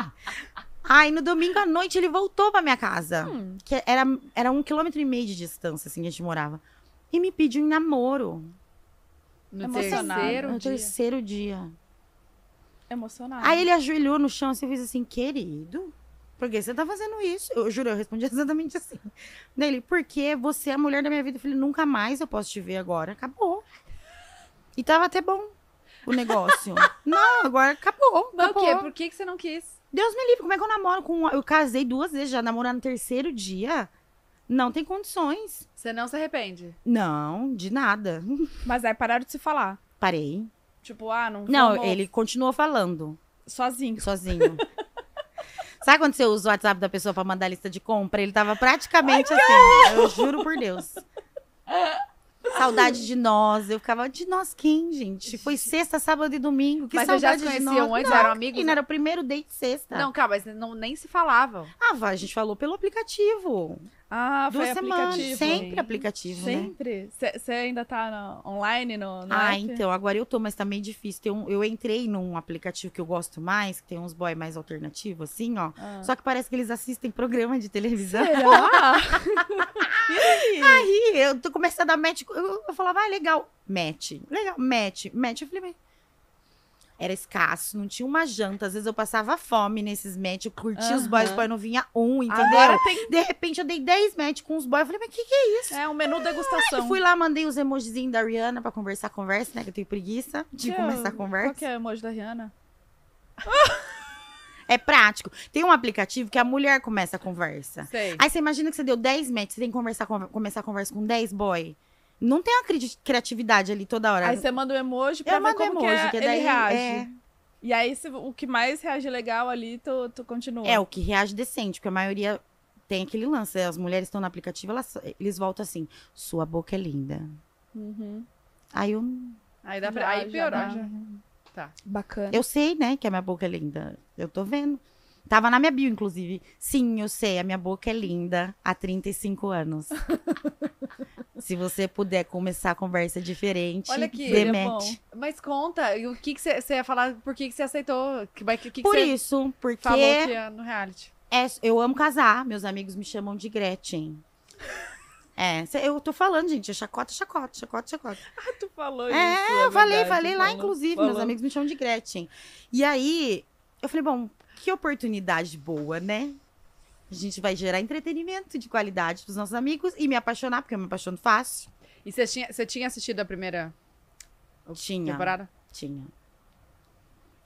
Aí, no domingo à noite, ele voltou pra minha casa. Hum. Que era, era um quilômetro e meio de distância, assim, que a gente morava. E me pediu em namoro. No Emocionado. terceiro no dia. terceiro dia. Emocionado. Aí ele ajoelhou no chão assim, e fez assim, querido, por que você tá fazendo isso? Eu juro, eu respondi exatamente assim. Daí ele, porque você é a mulher da minha vida. Eu falei, nunca mais eu posso te ver agora. Acabou. E tava até bom o negócio. não, agora acabou. Mas o acabou. quê? Por que, que você não quis? Deus me livre, como é que eu namoro com... Eu casei duas vezes já, namorar no terceiro dia. Não tem condições. Você não se arrepende. Não, de nada. Mas aí pararam de se falar. Parei. Tipo, ah, não Não, vamos ele continuou falando. sozinho. sozinho. Sabe quando você usa o WhatsApp da pessoa pra mandar lista de compra? Ele tava praticamente assim. Eu juro por Deus. Saudade de nós. Eu ficava, de nós quem, gente? Foi sexta, sábado e domingo. Que Mas vocês já saudade se de conheciam nós. antes? Não, Eram amigos? menina, era o primeiro date sexta. Não, calma, mas não, nem se falavam. Ah, vai, a gente falou pelo aplicativo. Ah, Duas foi semanas. aplicativo. Sempre aplicativo, né? Sempre? Você ainda tá no- online no, no Ah, app? então, agora eu tô, mas tá meio difícil. Tem um, eu entrei num aplicativo que eu gosto mais, que tem uns boy mais alternativos, assim, ó. Ah. Só que parece que eles assistem programa de televisão. Será? Aí eu tô começando a dar match. Eu, eu falava, ah, legal. Match. Legal, match, match. Eu falei, mas. Era escasso, não tinha uma janta. Às vezes eu passava fome nesses match. Eu curtia os boys, boy não vinha um, entendeu? Agora tem De repente eu dei 10 match com os boys. Eu falei, mas o que, que é isso? é um menu degustação. Eu fui lá, mandei os emojizinhos da Rihanna pra conversar conversa, né? Que eu tenho preguiça de Que começar a o- conversa. Qual que é o emoji da Rihanna? É prático. Tem um aplicativo que a mulher começa a conversa. Sei. Aí você imagina que você deu 10 matches, você tem que conversar, conver- começar a conversa com 10 boy. Não tem uma cri- criatividade ali toda hora. Aí você manda o emoji pra eu ver mando como emoji, que, é, que ele daí reage. é, E aí, se, o que mais reage legal ali, tu, tu continua. é o que reage decente, porque a maioria tem aquele lance. As mulheres estão no aplicativo, elas, eles voltam assim: sua boca é linda. Uhum. Aí eu, Aí dá pra. Já, Aí já piorou. dá. já. Tá. Bacana. eu sei, né, que a minha boca é linda. Eu tô vendo. Tava na minha bio, inclusive. Sim, eu sei, a minha boca é linda há 35 anos. Se você puder começar a conversa diferente, Olha aqui, seria demete. Mas conta, e o que que você ia falar, por que que você aceitou? Que, vai- que, que Por você isso, porque falou que ia no reality? é- eu amo casar. Meus amigos me chamam de Gretchen. É, cê- eu tô falando, gente, é chacota, chacota, chacota, chacota. Ah, tu falou É, isso. eu falei, verdade, falei lá, falou, inclusive, falou. meus amigos me chamam de Gretchen. E aí, eu falei, bom, que oportunidade boa, né? A gente vai gerar entretenimento de qualidade pros nossos amigos e me apaixonar, porque eu me apaixono fácil. E você tinha, você tinha assistido a primeira Tinha. temporada? Tinha.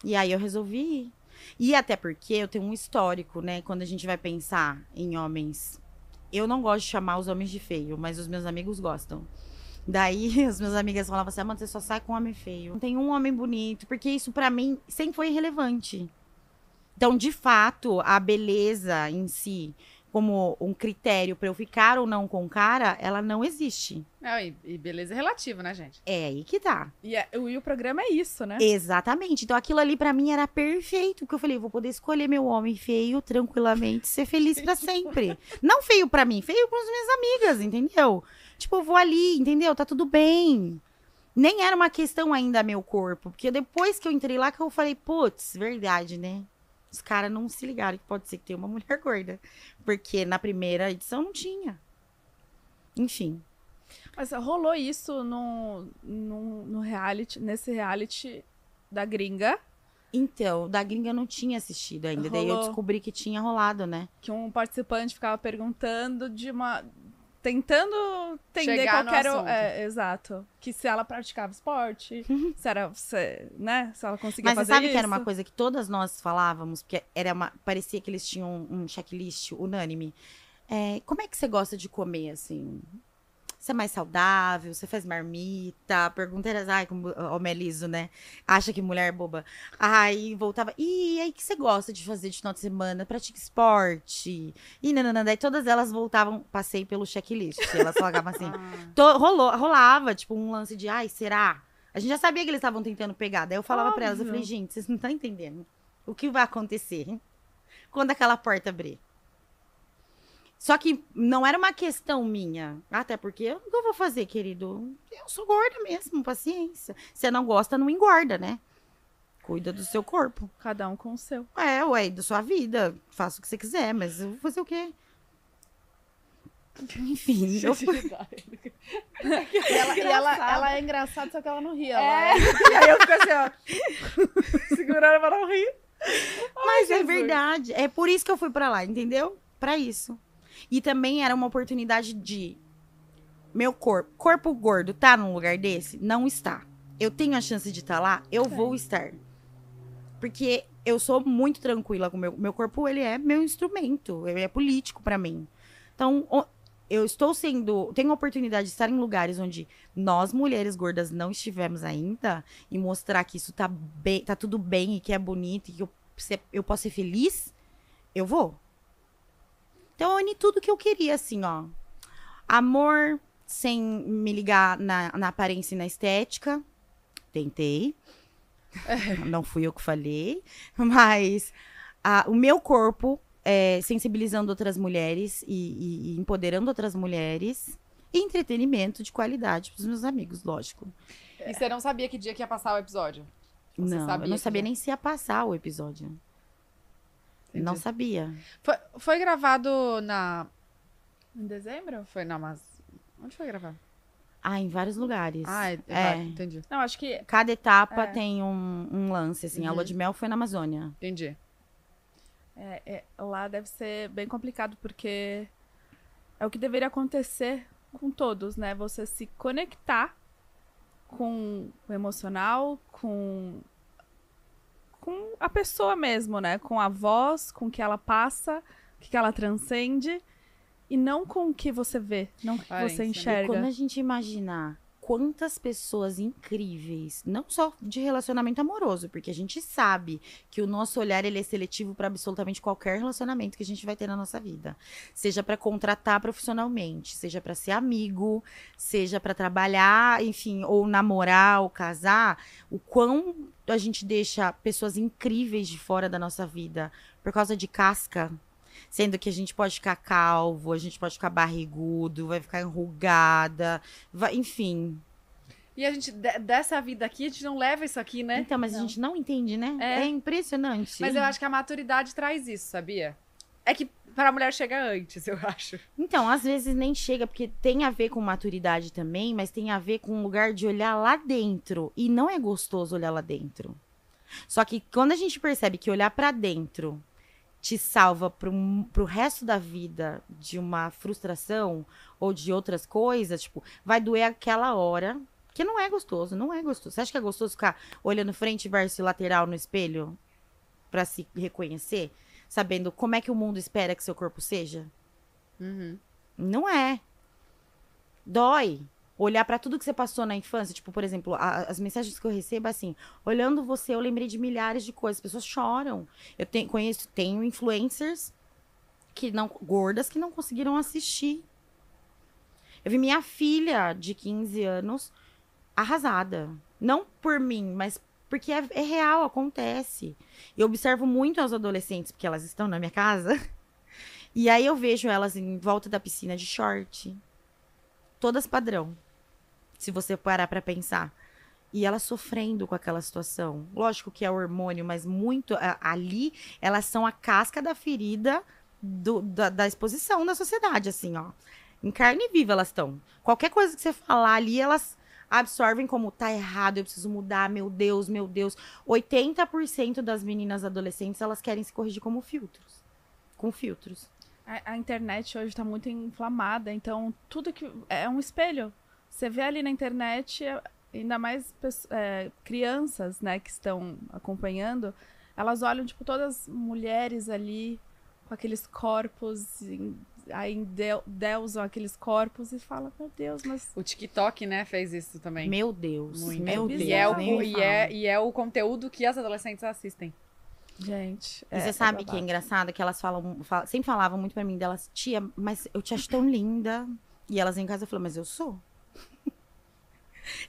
E aí eu resolvi ir. E até porque eu tenho um histórico, né? Quando a gente vai pensar em homens. Eu não gosto de chamar os homens de feio, mas os meus amigos gostam. Daí as minhas amigas falavam assim: Amanda, você só sai com homem feio. Não tem um homem bonito, porque isso pra mim sempre foi irrelevante. Então, de fato, a beleza em si, como um critério pra eu ficar ou não com o cara, ela não existe. Não, e, e beleza é relativo, né, gente? É aí que tá. E, é- o- e o programa é isso, né? Exatamente. Então aquilo ali pra mim era perfeito, porque eu falei, vou poder escolher meu homem feio tranquilamente, ser feliz pra sempre. Não feio pra mim, feio com as minhas amigas, entendeu? Tipo, eu vou ali, entendeu? Tá tudo bem. Nem era uma questão ainda meu corpo, porque depois que eu entrei lá que eu falei, putz, verdade, né? Os caras não se ligaram que pode ser que tenha uma mulher gorda, porque na primeira edição não tinha. Enfim. Mas rolou isso no, no, no reality, nesse reality da gringa, Então, da gringa eu não tinha assistido ainda, daí eu Rolou. descobri que tinha rolado, né? que um participante ficava perguntando de uma. Tentando entender Chegar qual era o. É, exato. Que se ela praticava esporte, se era. Se, né? Se ela conseguia Mas você fazer sabe isso. que era uma coisa que todas nós falávamos, porque era uma, parecia que eles tinham um checklist unânime. É, como é que você gosta de comer, assim? Você é mais saudável? Você faz marmita? Pergunta era, ai, como o Meliso, né? Acha que mulher é boba. Aí voltava, e aí, o que você gosta de fazer de final de semana? Pratica esporte? E nananã. Daí todas elas voltavam, passei pelo checklist. Elas falavam assim, Ah. To- rolou, rolava, tipo, um lance de, ai, será? A gente já sabia que eles estavam tentando pegar. Daí eu falava pra elas, eu falei, gente, vocês não estão entendendo o que vai acontecer quando aquela porta abrir. Só que não era uma questão minha. Até porque, o que eu vou fazer, querido? Eu sou gorda mesmo, paciência. Você não gosta, não engorda, né? Cuida do seu corpo. Cada um com o seu. É, ué, da sua vida. Faça o que você quiser, mas eu vou fazer o quê? Enfim, eu fui. E ela, e ela, ela é engraçada, só que ela não ri. Ela É. é. E aí eu fico assim, ó. segurando pra não rir. Mas é Jesus. verdade. É por isso que eu fui pra lá, entendeu? Pra isso. E também era uma oportunidade de. Meu corpo. Corpo gordo tá num lugar desse? Não está. Eu tenho a chance de estar lá? Eu Tem. vou estar. Porque eu sou muito tranquila com o meu. Meu corpo, ele é meu instrumento. Ele é político pra mim. Então, eu estou sendo. Tenho a oportunidade de estar em lugares onde nós, mulheres gordas, não estivemos ainda. E mostrar que isso tá, bem, tá tudo bem e que é bonito e que eu, eu posso ser feliz. Eu vou. Então, eu uni tudo que eu queria, assim, ó. Amor, sem me ligar na, na aparência e na estética. Tentei. Não fui eu que falei. Mas a- o meu corpo é, sensibilizando outras mulheres e, e- e empoderando outras mulheres. E entretenimento de qualidade para os meus amigos, lógico. E você não sabia que dia que ia passar o episódio? Você não, sabia eu não sabia nem se ia passar o episódio. Não Entendi. sabia. Foi, foi gravado na. Em dezembro? Foi na Mas... Onde foi gravado? Ah, em vários lugares. Ah, é, É. entendi. Não, acho que Cada etapa É. tem um, um lance, assim. A Uhum. lua de mel foi na Amazônia. Entendi. é, é, lá deve ser bem complicado, porque é o que deveria acontecer com todos, né? Você se conectar com o emocional, com, com a pessoa mesmo, né? Com a voz, com o que ela passa, o que ela transcende, e não com o que você vê, não o que você né? E enxerga. quando a gente imaginar quantas pessoas incríveis, não só de relacionamento amoroso, porque a gente sabe que o nosso olhar ele é seletivo para absolutamente qualquer relacionamento que a gente vai ter na nossa vida, seja para contratar profissionalmente, seja para ser amigo, seja para trabalhar, enfim, ou namorar, ou casar, o quão a gente deixa pessoas incríveis de fora da nossa vida por causa de casca. Sendo que a gente pode ficar calvo, a gente pode ficar barrigudo, vai ficar enrugada, vai, enfim. E a gente, de- dessa vida aqui, a gente não leva isso aqui, né? Então, mas a Não. gente não entende, né? É. É, impressionante. Mas eu acho que a maturidade traz isso, sabia? É que pra mulher chega antes, eu acho. Então, às vezes nem chega, porque tem a ver com maturidade também, mas tem a ver com um lugar de olhar lá dentro. E não é gostoso olhar lá dentro. Só que quando a gente percebe que olhar pra dentro te salva pro, pro resto da vida de uma frustração ou de outras coisas, tipo, vai doer aquela hora. Que não é gostoso, não é gostoso. Você acha que é gostoso ficar olhando frente versus lateral no espelho pra se reconhecer? Sabendo como é que o mundo espera que seu corpo seja? Uhum. Não é. Dói. Olhar pra tudo que você passou na infância, tipo, por exemplo, a- as mensagens que eu recebo assim, olhando você, eu lembrei de milhares de coisas, as pessoas choram. Eu tenho, conheço, tenho influencers que não gordas que não conseguiram assistir. Eu vi minha filha de 15 anos arrasada, não por mim, mas porque é, é real, acontece. Eu observo muito as adolescentes porque elas estão na minha casa. E aí eu vejo elas em volta da piscina de short. Todas padrão. Se você parar pra pensar. E elas sofrendo com aquela situação. Lógico que é hormônio, mas muito ali, elas são a casca da ferida do- da, da exposição da sociedade, assim, ó. Em carne viva elas estão. Qualquer coisa que você falar ali, elas absorvem como tá errado, eu preciso mudar, meu Deus, meu Deus. 80% das meninas adolescentes, elas querem se corrigir como filtros. Com filtros. A, a internet hoje tá muito inflamada, então tudo que. É um espelho. Você vê ali na internet, é- ainda mais é, crianças, né, que estão acompanhando, elas olham, tipo, todas as mulheres ali com aqueles corpos, em- aí endeu- deusam aqueles corpos e falam, meu Deus, mas. O TikTok, né, fez isso também. Meu Deus, Muito. meu É Deus. E é, o, me e, é, fala. e é o conteúdo que as adolescentes assistem. Gente. E é- você é sabe que é babado. engraçado que elas falam, fal- sempre falavam muito pra mim delas, tia, mas eu te acho tão linda. E elas em casa falam, mas eu sou.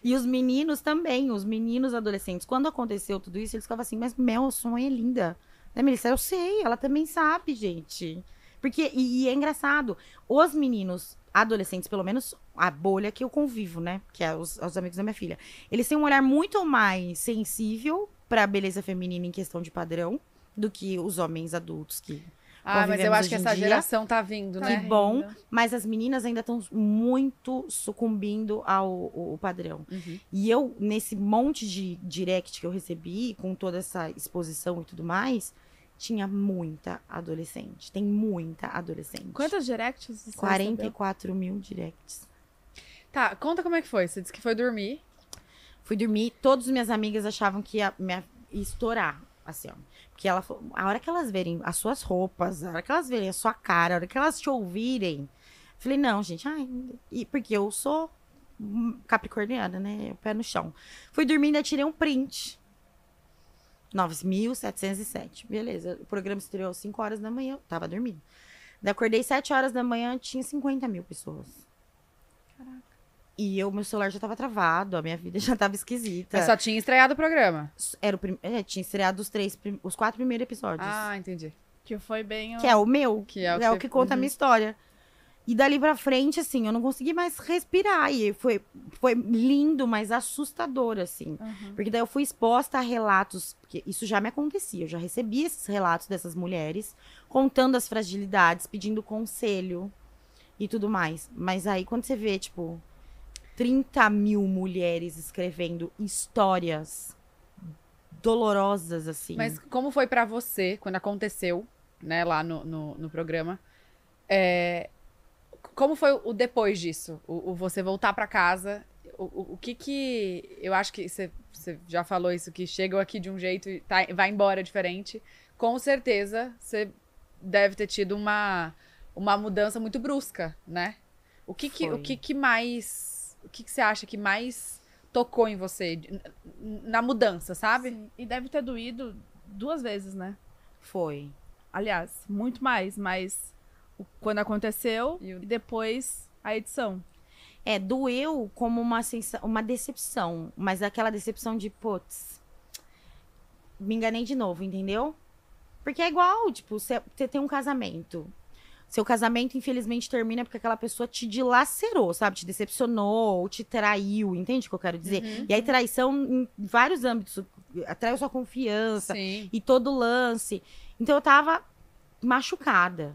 E os meninos também, os meninos adolescentes. Quando aconteceu tudo isso, eles ficavam assim, mas Mel, a mãe é linda. Né, Melissa? Eu sei, ela também sabe, gente. Porque, e, e é engraçado, os meninos adolescentes, pelo menos a bolha que eu convivo, né? Que é os, os amigos da minha filha. Eles têm um olhar muito mais sensível pra beleza feminina em questão de padrão do que os homens adultos que Ah, mas eu acho que essa dia. geração tá vindo, Tá né? Que bom. rindo. Mas as meninas ainda estão muito sucumbindo ao, ao- padrão. Uhum. E eu, nesse monte de direct que eu recebi, com toda essa exposição e tudo mais, tinha muita adolescente. Tem muita adolescente. Quantas directs você recebeu? 44 mil directs. Tá, conta como é que foi. Você disse que foi dormir. Fui dormir, todas as minhas amigas achavam que ia, me, ia estourar, assim, ó. Porque ela, a hora que elas verem as suas roupas, a hora que elas verem a sua cara, a hora que elas te ouvirem, falei, não, gente, ai, e porque eu sou capricorniana, né, pé no chão. Fui dormir e tirei um print. 9.707. Beleza, o programa estreou às 5 horas da manhã, eu tava dormindo. Acordei 7 horas da manhã, tinha 50 mil pessoas. Caraca. E eu, meu celular já tava travado, a minha vida já tava esquisita. Mas só tinha estreado o programa. Era o prim... é, tinha estreado os três, prim- os quatro primeiros episódios. Ah, entendi. Que foi bem. o- Que é o meu. Que é o é o que- que conta a Uhum. minha história. E dali pra frente, assim, eu não consegui mais respirar. E foi, foi lindo, mas assustador, assim. Uhum. Porque daí eu fui exposta a relatos, porque isso já me acontecia, eu já recebi esses relatos dessas mulheres, contando as fragilidades, pedindo conselho e tudo mais. Mas aí quando você vê, tipo, 30 mil mulheres escrevendo histórias dolorosas, assim. Mas como foi pra você quando aconteceu, né, lá no, no, no programa? É, como foi o depois disso? O, o você voltar pra casa? O, o, o que que. Eu acho que você já falou isso, que chegou aqui de um jeito e tá- vai embora diferente. Com certeza você deve ter tido uma, uma mudança muito brusca, né? O que que, o que, que mais. O que, que você acha que mais tocou em você na mudança, sabe? Sim. E deve ter doído duas vezes, né? Foi. Aliás, muito mais, mas quando aconteceu E o- e depois a edição. É, doeu como uma, sensa... uma decepção, mas aquela decepção de, putz, me enganei de novo, entendeu? Porque é igual, tipo, você tem um casamento. Seu casamento, infelizmente, termina porque aquela pessoa te dilacerou, sabe? Te decepcionou, ou te traiu, entende o que eu quero dizer? Uhum. E aí, traição em vários âmbitos. Traiu sua confiança Sim. e todo o lance. Então eu tava machucada.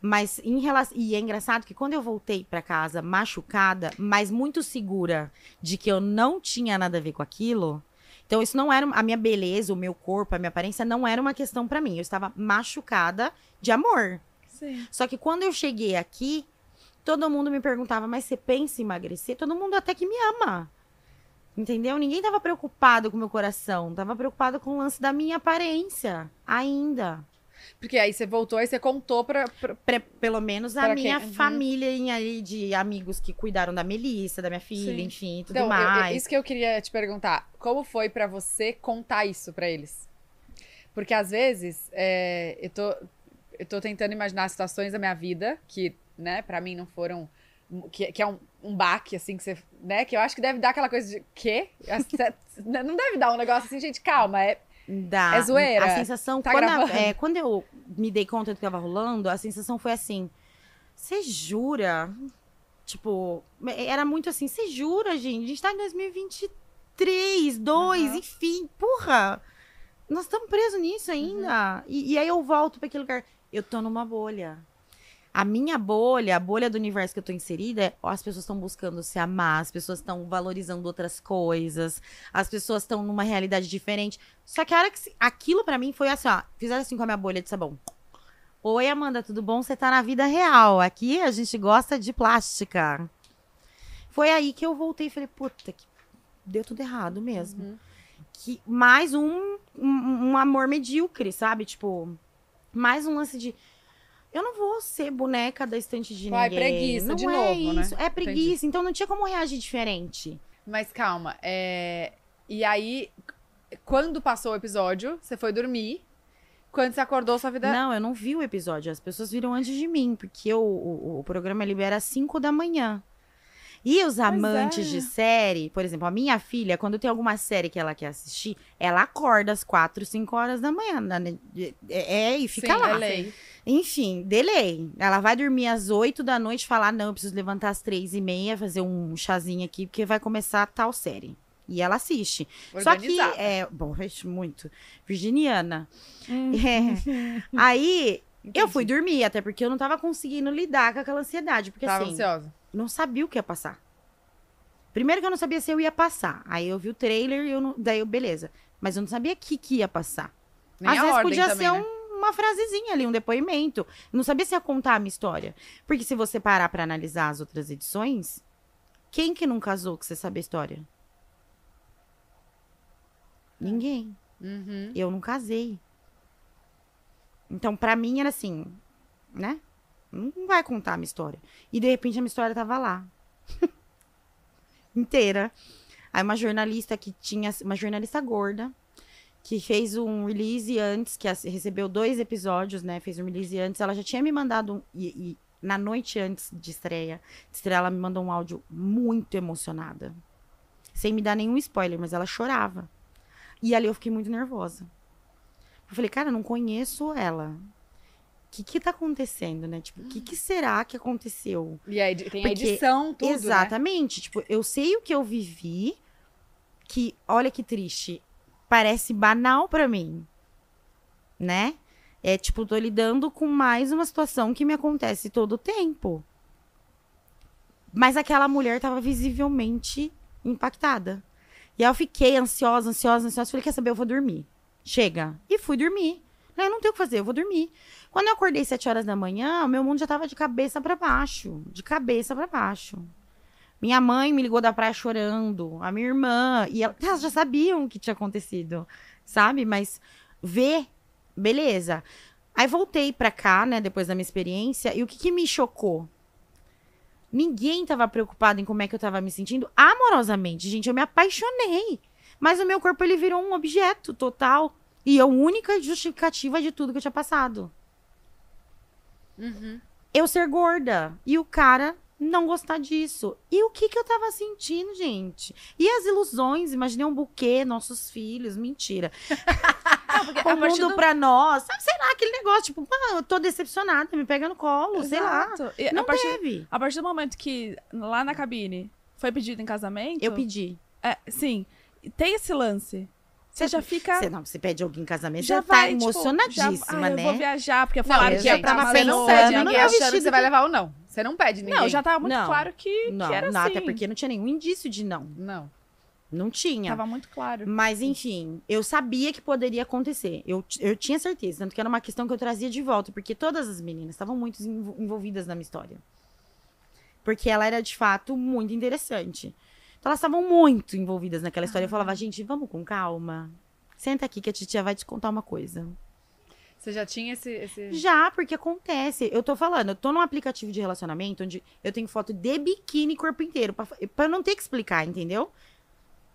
Mas em relação. E é engraçado que quando eu voltei pra casa machucada, mas muito segura de que eu não tinha nada a ver com aquilo. Então, isso não era. A minha beleza, o meu corpo, a minha aparência não era uma questão pra mim. Eu estava machucada de amor. Sim. Só que quando eu cheguei aqui, todo mundo me perguntava, mas você pensa em emagrecer? Todo mundo até que me ama. Entendeu? Ninguém tava preocupado com o meu coração. Tava preocupado com o lance da minha aparência. Ainda. Porque aí você voltou e você contou pra. pra- Pre- pelo menos a Pra minha quem? Uhum. família ali de amigos que cuidaram da Melissa, da minha filha, Sim. enfim, tudo Então, eu- eu- mais. isso que eu queria te perguntar. Como foi pra você contar isso pra eles? Porque às vezes é, eu, tô, eu tô tentando imaginar situações da minha vida que, né, pra mim não foram. Que, que é um, um baque, assim, que você. Né? Que eu acho que deve dar aquela coisa de. Quê? Não deve dar um negócio assim, gente, calma. É, Da- É zoeira? A sensação, Tá quando, a- é, quando eu me dei conta do que tava rolando, a sensação foi assim: você jura? Tipo, era muito assim: você jura, gente? A gente tá em 2023, 2, Aham. enfim, porra! Nós estamos presos nisso ainda. E, e aí eu volto pra aquele lugar. Eu tô numa bolha. A minha bolha, a bolha do universo que eu tô inserida, é, ó, as pessoas estão buscando se amar, as pessoas estão valorizando outras coisas, as pessoas estão numa realidade diferente. Só que a hora que se- aquilo pra mim foi assim, ó, fizeram assim com a minha bolha de sabão. Oi, Amanda, tudo bom? Você tá na vida real. Aqui a gente gosta de plástica. Foi aí que eu voltei e falei, puta, que deu tudo errado mesmo. Uhum. Que mais um, um, um amor medíocre, sabe? Tipo, mais um lance de. Eu não vou ser boneca da estante de Ai, ninguém. preguiça, não de é novo, né? isso. É preguiça. Então não tinha como reagir diferente. Mas calma. É... E aí, quando passou o episódio, você foi dormir. Quando você acordou, sua vida. Não, eu não vi o episódio. As pessoas viram antes de mim, porque o, o, o programa libera às 5 da manhã. E os amantes é. de série, por exemplo, a minha filha, quando tem alguma série que ela quer assistir, ela acorda às 4, 5 horas da manhã. né? É, é, e fica Sim, lá. é lei. Enfim, delay. Ela vai dormir às 8 da noite e falar: não, eu preciso levantar às 3 e meia, fazer um chazinho aqui, porque vai começar tal série. E ela assiste. Só que, é, bom, muito. Virginiana. Hum. É. Aí, eu Entendi. fui dormir, até porque eu não tava conseguindo lidar com aquela ansiedade. Porque Tava assim, ansiosa. Não sabia o que ia passar. Primeiro que eu não sabia se eu ia passar. Aí eu vi o trailer e eu não, daí eu, beleza. Mas eu não sabia o que, que ia passar. Nem Às vezes podia também, ser né? um- uma frasezinha ali, um depoimento. Eu não sabia se ia contar a minha história. Porque se você parar pra analisar as outras edições, quem que não casou que você sabe a história? Ninguém. Uhum. Eu não casei. Então, pra mim, era assim, né? Não vai contar a minha história. E, de repente, a minha história tava lá. Inteira. Aí, uma jornalista que tinha... Uma jornalista gorda, que fez um release antes, que recebeu dois episódios, né? Fez um release antes. Ela já tinha me mandado... Um, e, e na noite antes de estreia, de estreia, ela me mandou um áudio muito emocionada. Sem me dar nenhum spoiler, mas ela chorava. E ali eu fiquei muito nervosa. Eu falei, cara, eu não conheço ela. O que que tá acontecendo, né? Tipo, o que, que será que aconteceu? E aí tem a Porque- edição, tudo, né? Exatamente. Tipo, eu sei o que eu vivi, que, olha que triste, parece banal pra mim, né? É tipo, tô lidando com mais uma situação que me acontece todo o tempo. Mas aquela mulher tava visivelmente impactada. E aí eu fiquei ansiosa, ansiosa, ansiosa. Falei, quer saber, eu vou dormir. Chega. E fui dormir. Eu não tenho o que fazer, eu vou dormir. Quando eu acordei sete horas da manhã, o meu mundo já tava de cabeça pra baixo. De cabeça pra baixo. Minha mãe me ligou da praia chorando, a minha irmã, e ela- elas já sabiam o que tinha acontecido, sabe? Mas ver, beleza. Aí voltei pra cá, né, depois da minha experiência, e o que, que me chocou? Ninguém tava preocupado em como é que eu tava me sentindo amorosamente. Gente, eu me apaixonei. Mas o meu corpo, ele virou um objeto total. E a única justificativa de tudo que eu tinha passado. Uhum. Eu ser gorda. E o cara não gostar disso. E o que que eu tava sentindo, gente? E as ilusões? Imaginei um buquê, nossos filhos. Mentira. Porque O mundo do... pra nós. Sabe, sei lá, aquele negócio. Tipo, eu tô decepcionada. Me pega no colo. Sei lá. Exato. E Não a, partir, teve. a partir do momento que lá na cabine foi pedido em casamento. Eu pedi. É, sim. Tem esse lance. Você já fica. Você não, você pede alguém em casamento, já já, tá vai, tipo, emocionadíssima, já, ah, né? Eu vou viajar, porque Não, falaram eu que ia tava você não pensando pede ninguém achando que você vai levar ou não. Você não pede ninguém. Não, já tava muito Não. claro que, Não, que era não, assim. até porque não tinha nenhum indício de não. Não. Não tinha. Tava muito claro. Mas, enfim, eu sabia que poderia acontecer. Eu, eu tinha certeza. Tanto que era uma questão que eu trazia de volta, porque todas as meninas estavam muito envol- envolvidas na minha história. Porque ela era, de fato, muito interessante. Então, elas estavam muito envolvidas naquela história. Eu falava, gente, vamos com calma. Senta aqui que a titia vai te contar uma coisa. Você já tinha esse. esse... Já, porque acontece. Eu tô falando, eu tô num aplicativo de relacionamento onde eu tenho foto de biquíni corpo inteiro, pra, pra eu não ter que explicar, entendeu?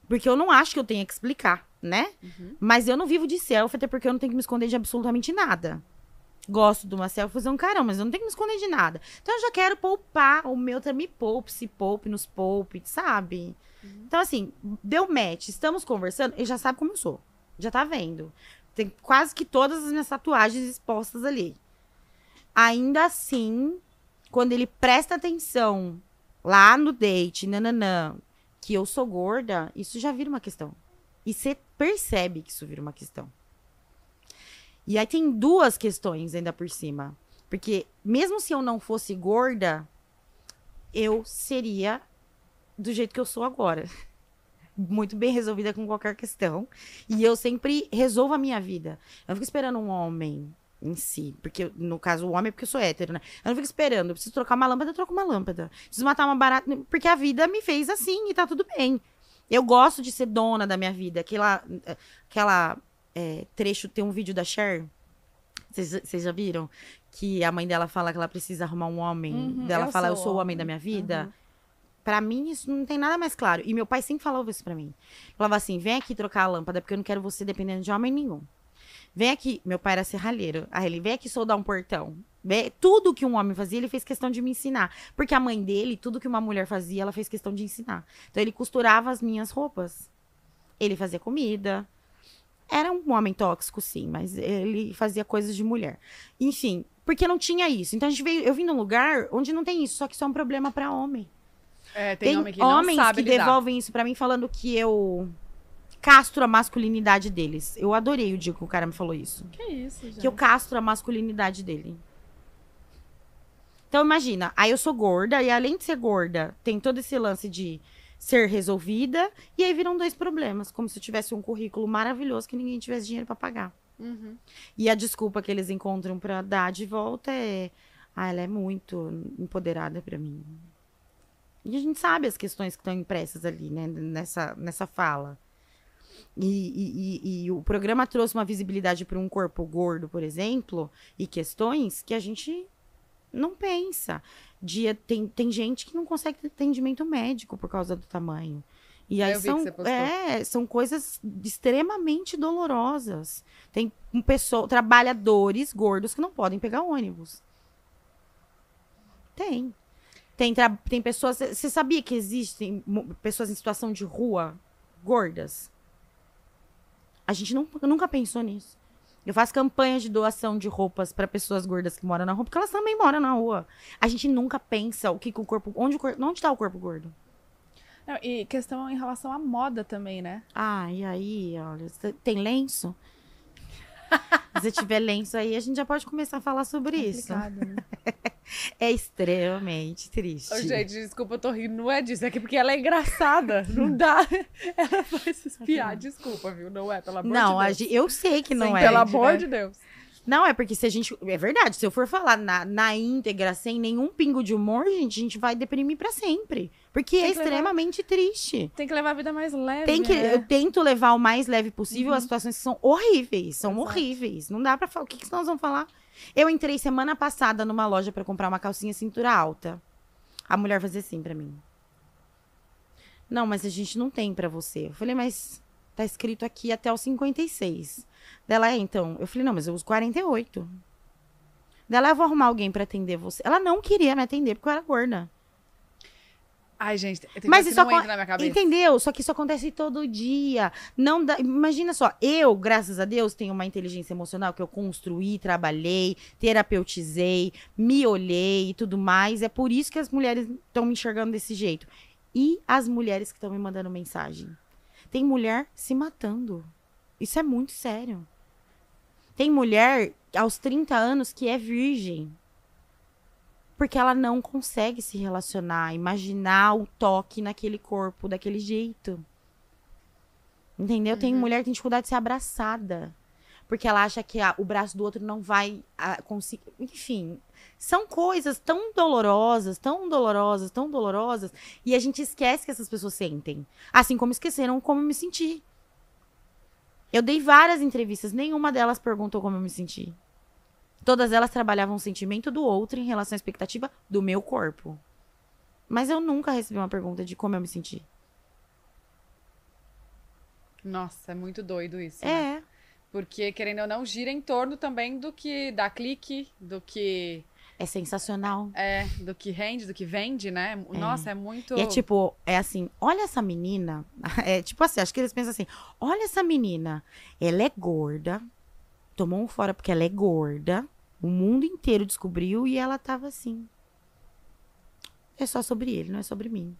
Porque eu não acho que eu tenha que explicar, né? Uhum. Mas eu não vivo de selfie, até porque eu não tenho que me esconder de absolutamente nada. Gosto de uma selfie, fazer um carão, mas eu não tenho que me esconder de nada. Então eu já quero poupar, o meu também poupe, se poupe, nos poupe, sabe? Então, assim, deu match, estamos conversando, ele já sabe como eu sou. Já tá vendo. Tem quase que todas as minhas tatuagens expostas ali. Ainda assim, quando ele presta atenção lá no date, nananã, que eu sou gorda, isso já vira uma questão. E você percebe que isso vira uma questão. E aí tem duas questões ainda por cima. Porque mesmo se eu não fosse gorda, eu seria do jeito que eu sou agora. Muito bem resolvida com qualquer questão. E eu sempre resolvo a minha vida. Eu não fico esperando um homem em si. Porque, no caso, o homem é porque eu sou hétero, né? Eu não fico esperando. Eu preciso trocar uma lâmpada, eu troco uma lâmpada. Preciso matar uma barata. Porque a vida me fez assim e tá tudo bem. Eu gosto de ser dona da minha vida. Aquela, aquela é, trecho, tem um vídeo da Cher. Vocês já viram? Que a mãe dela fala que ela precisa arrumar um homem. Uhum, dela eu fala, eu sou sou o homem homem. da minha vida. Pra mim, isso não tem nada mais claro. E meu pai sempre falava isso pra mim. Falava assim: vem aqui trocar a lâmpada, porque eu não quero você dependendo de homem nenhum. Vem aqui. Meu pai era serralheiro. Aí ele, vem aqui soldar um portão. Vem- Tudo que um homem fazia, ele fez questão de me ensinar. Porque a mãe dele, tudo que uma mulher fazia, ela fez questão de ensinar. Então ele costurava as minhas roupas. Ele fazia comida. Era um homem tóxico, sim, mas ele fazia coisas de mulher. Enfim, porque não tinha isso. Então a gente veio, eu vim num lugar onde não tem isso, só que isso é um problema pra homem. É, tem, Tem, homem que não homens sabe que lidar. devolvem isso pra mim falando que eu castro a masculinidade deles. Eu adorei o dia que o cara me falou isso. Que isso, gente. Que eu castro a masculinidade dele. Então imagina, aí eu sou gorda e além de ser gorda, tem todo esse lance de ser resolvida e aí viram dois problemas, como se eu tivesse um currículo maravilhoso que ninguém tivesse dinheiro pra pagar. Uhum. E a desculpa que eles encontram pra dar de volta é: ah, ela é muito empoderada pra mim. E a gente sabe as questões que estão impressas ali, né, nessa, nessa fala. E, e- e- e o programa trouxe uma visibilidade para um corpo gordo, por exemplo, e questões que a gente não pensa. Dia, tem, tem gente que não consegue ter atendimento médico por causa do tamanho. E aí são, é, são coisas extremamente dolorosas. Tem um pessoa, trabalhadores gordos que não podem pegar ônibus. Tem. Tem, tem pessoas. Você sabia que existem pessoas em situação de rua gordas? A gente não- nunca pensou nisso. Eu faço campanha de doação de roupas para pessoas gordas que moram na rua, porque elas também moram na rua. A gente nunca pensa o que, que o corpo. Onde, o onde tá o corpo gordo? Não, e questão em relação à moda também, né? Ah, e aí, olha, tem lenço? Se você tiver lenço aí, a gente já pode começar a falar sobre isso. Complicado, né? É extremamente triste. Ô, gente, desculpa, eu tô rindo, não é disso. É que porque ela é engraçada. Não dá. Ela vai se espiar. Desculpa, viu? Não é, pelo amor não, de a Deus. gente- eu sei que não Sim, é. Pelo Entende, amor né? de Deus. Não, é porque se a gente. É verdade, se eu for falar na, na íntegra, sem nenhum pingo de humor, gente, a gente vai deprimir pra sempre. Porque é que levar- extremamente triste. Tem que levar a vida mais leve. Tem que, né? eu tento levar o mais leve possível Uhum. as situações que são horríveis. São Exato. horríveis. Não dá pra falar. O que, que nós vamos falar? Eu entrei semana passada numa loja pra comprar uma calcinha cintura alta. A mulher fazia assim pra mim. Não, mas a gente não tem pra você. Eu falei, mas tá escrito aqui até os 56. Dela é, então. Eu falei, não, mas eu uso 48. Dela, eu vou arrumar alguém pra atender você. Ela não queria me atender porque eu era gorda. Ai, gente, Mas isso não entra na minha cabeça. Entendeu? Só que isso acontece todo dia. Não dá... Imagina só, eu, graças a Deus, tenho uma inteligência emocional que eu construí, trabalhei, terapeutizei, me olhei e tudo mais. É por isso que as mulheres estão me enxergando desse jeito. E as mulheres que estão me mandando mensagem. Tem mulher se matando. Isso é muito sério. Tem mulher aos 30 anos que é virgem. Porque ela não consegue se relacionar, imaginar o toque naquele corpo daquele jeito. Entendeu? Tem mulher que tem dificuldade de ser abraçada. Porque ela acha que a- o braço do outro não vai conseguir. Enfim, são coisas tão dolorosas, tão dolorosas, tão dolorosas. E a gente esquece que essas pessoas sentem. Assim como esqueceram como eu me senti. Eu dei várias entrevistas, nenhuma delas perguntou como eu me senti. Todas elas trabalhavam o sentimento do outro em relação à expectativa do meu corpo. Mas eu nunca recebi uma pergunta de como eu me senti. Nossa, é muito doido isso. né? É. Porque, querendo ou não, gira em torno também do que dá clique, do que É sensacional. é, do que rende, do que vende, né? Nossa, é muito. E é tipo, é assim, olha essa menina. É tipo assim, acho que eles pensam assim: olha essa menina, ela é gorda, tomou um fora porque ela é gorda, o mundo inteiro descobriu e ela tava assim. É só sobre ele, não é sobre mim.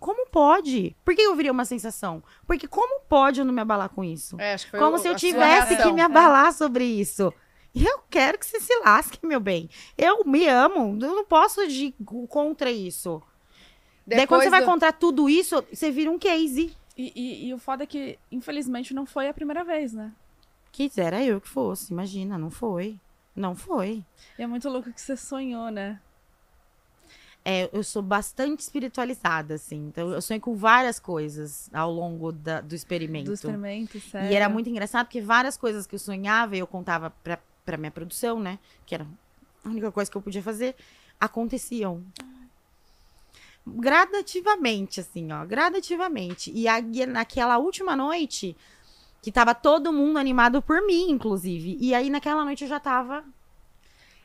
Como pode? Por que eu viria uma sensação? Porque como pode eu não me abalar com isso? É, acho que foi Como o- se eu tivesse que me abalar sobre isso. E eu quero que você se lasque, meu bem. Eu me amo, eu não posso ir contra isso. Daí quando Depois você vai do- contra tudo isso, você vira um case. E, e- e o foda é que, infelizmente, não foi a primeira vez, né? Quisera eu que fosse, imagina, não foi. Não foi. E é muito louco que você sonhou, né? É, eu sou bastante espiritualizada, assim. Então, eu sonhei com várias coisas ao longo da- do experimento. Do experimento, sério. E era muito engraçado porque várias coisas que eu sonhava e eu contava pra, pra minha produção, né? Que era a única coisa que eu podia fazer, aconteciam. Gradativamente, assim, ó. Gradativamente. E aí, naquela última noite, que tava todo mundo animado por mim, inclusive. E aí, naquela noite, eu já tava.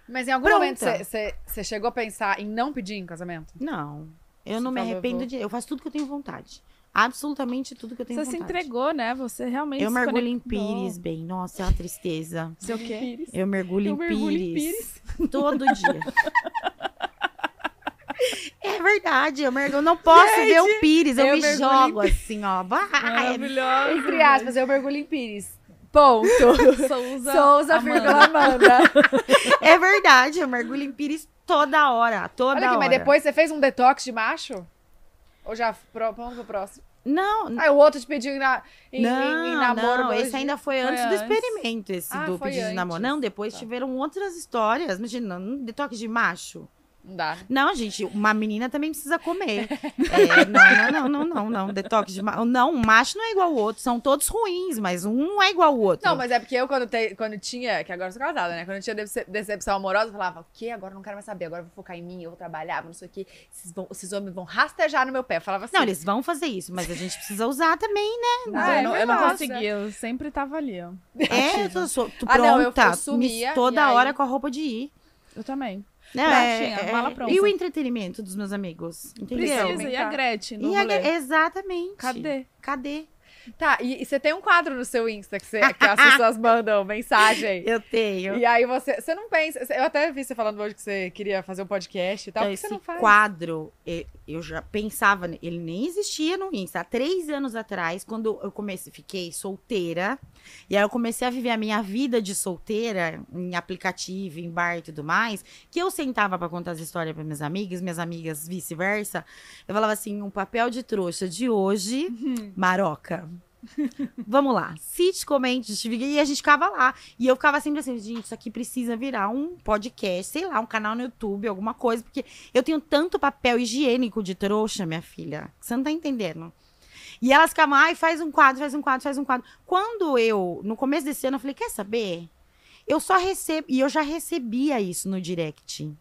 Mas em algum Pronta. momento você- você você chegou a pensar em não pedir em casamento? Não. Eu Você não me falou, eu arrependo vou- de. Eu faço tudo que eu tenho vontade. Absolutamente tudo que eu tenho Você se vontade. entregou, né? Você realmente Eu se mergulho em pires, bem. Nossa, é uma tristeza. Sei o quê? Eu mergulho, Eu em, mergulho em pires todo dia. É verdade, eu, mergulho, eu não posso ver o pires, eu, eu me jogo assim, ó. Vai. Maravilhosa. Entre aspas, eu mergulho em pires. Ponto. Souza, Souza, Amanda. vírgula, Amanda. É verdade, eu mergulho em pires toda hora, toda Olha aqui, hora. mas depois você fez um detox de macho? Ou já pro- vamos pro próximo? Não, Ah, o outro te pediu em, na, em, não, em, em namoro. não, esse ainda foi Foi antes do antes. experimento, esse Ah, do pedido de namoro. antes. Não, depois Tá. tiveram outras histórias. Imagina, um detox de macho. Não dá. Não, gente, uma menina também precisa comer. É, não, não, não, não, não, não. Detox de macho. Não, um macho não é igual ao outro. São todos ruins, mas um não é igual ao outro. Não, mas é porque eu, quando, te- quando tinha, que agora eu sou casada, né? Quando eu tinha decep- decepção amorosa, eu falava, o quê? Agora eu não quero mais saber, agora eu vou focar em mim, eu vou trabalhar, não sei o quê. Esses, vão- esses homens vão rastejar no meu pé. Eu falava assim. Não, eles vão fazer isso, mas a gente precisa usar também, né? Ah, Ah, eu, não, eu não consegui, eu sempre tava ali, ó. É, eu tô, sou, tô Ah, pronta. não, eu- eu me- sumia, toda aí- hora com a roupa de ir. Eu também. Não, Prontinha, mala pronta. E o entretenimento dos meus amigos, entendeu? Precisa. E a Gretchen no E a- exatamente. Cadê? Cadê? Tá, e, e você tem um quadro no seu Insta que, você- que as pessoas mandam mensagem. Eu tenho. E aí você, você não pensa. Eu até vi você falando hoje que você queria fazer um podcast e tal. Então, Por que esse você não faz? quadro, eu já pensava, ele nem existia no Insta. Há três anos atrás, quando eu comecei, fiquei solteira, e aí eu comecei a viver a minha vida de solteira, em aplicativo, em bar e tudo mais, que eu sentava pra contar as histórias para minhas amigas, minhas amigas vice-versa. Eu falava assim, um papel de trouxa de hoje, Maroca. Vamos lá. Cite, comente, justifique. E a gente ficava lá. E eu ficava sempre assim, gente, isso aqui precisa virar um podcast, sei lá, um canal no YouTube, alguma coisa, porque eu tenho tanto papel higiênico de trouxa, minha filha. que Você não tá entendendo. E elas ficavam, ai, faz um quadro, faz um quadro, faz um quadro. Quando eu, no começo desse ano, eu falei, quer saber? Eu só recebo, e eu já recebia isso no direct.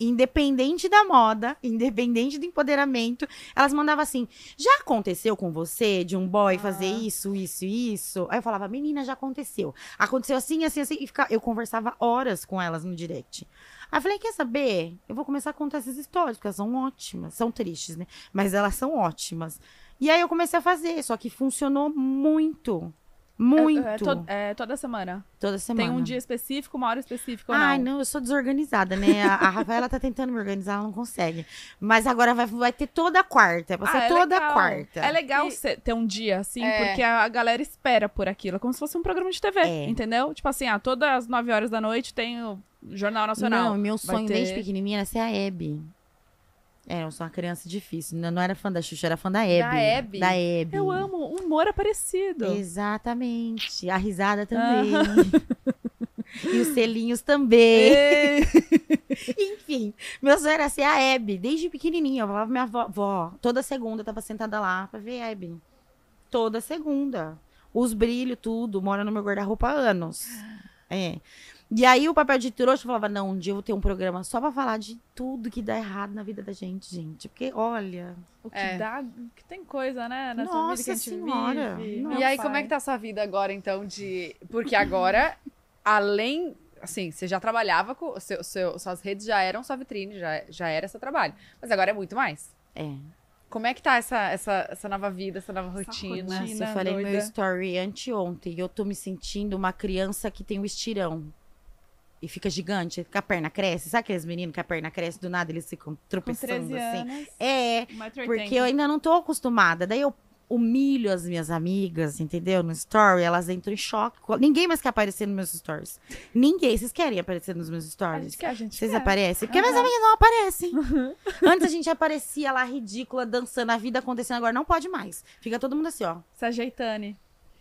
Independente da moda, independente do empoderamento, elas mandavam assim: já aconteceu com você de um boy fazer Ah. isso, isso e isso? Aí eu falava, menina, já aconteceu. Aconteceu assim, assim, assim. E fica- eu conversava horas com elas no direct. Aí eu falei, quer saber? Eu vou começar a contar essas histórias, porque elas são ótimas. São tristes, né? Mas elas são ótimas. E aí eu comecei a fazer, só que funcionou muito. Muito. É, é to- é toda semana. Toda semana. Tem um dia específico, uma hora específica ou Ai, não? não, eu sou desorganizada, né? A, a Rafaela tá tentando me organizar, ela não consegue. Mas agora vai, vai ter toda quarta. Vai ser Ah, é toda legal. quarta. É legal E- ter um dia assim, É. porque a, a galera espera por aquilo. É como se fosse um programa de TV, É. entendeu? Tipo assim, ah, todas as 9 horas da noite tem o Jornal Nacional. Não, meu sonho desde ter- pequenininha era ser a Hebe. É, eu sou uma criança difícil. Não, não era fã da Xuxa, era fã da Hebe. Da Hebe? Da Hebe. Eu amo, o humor é parecido. Exatamente. A risada também. e os selinhos também. Enfim, meu sonho era ser a Hebe, desde pequenininha. Eu falava pra minha avó, vó, toda segunda eu tava sentada lá pra ver a Hebe. Toda segunda. Os brilhos, tudo, mora no meu guarda-roupa há anos. É. E aí o papel de trouxa eu falava, não, um dia eu vou ter um programa só pra falar de tudo que dá errado na vida da gente, gente. Porque, olha, O que É. dá, que tem coisa, né, nessa vida Nossa que a gente Senhora. vive. E aí, Meu como é pai. que tá a sua vida agora, então, de. Porque agora, além. Assim, você já trabalhava com. Seu, seu- suas redes já eram sua vitrine, já, já era seu trabalho. Mas agora é muito mais. é. Como é que tá essa, essa, essa nova vida, essa nova rotina? rotina. Nossa, eu falei no meu doida. story anteontem. Eu tô me sentindo uma criança que tem um estirão. E fica gigante, que a perna cresce. Sabe aqueles meninos que a perna cresce do nada, eles ficam Com tropeçando 13 assim? anos, É, 1,80m. porque eu ainda não tô acostumada. Daí eu humilho as minhas amigas, entendeu? No story, elas entram em choque. Ninguém mais quer aparecer nos meus stories. Ninguém. Vocês querem aparecer nos meus stories? quer, a gente Vocês quer. aparecem? Porque minhas Aham. amigas não aparecem. Antes a gente aparecia lá ridícula, dançando, a vida acontecendo. Agora não pode mais. Fica todo mundo assim, ó. Se ajeitane.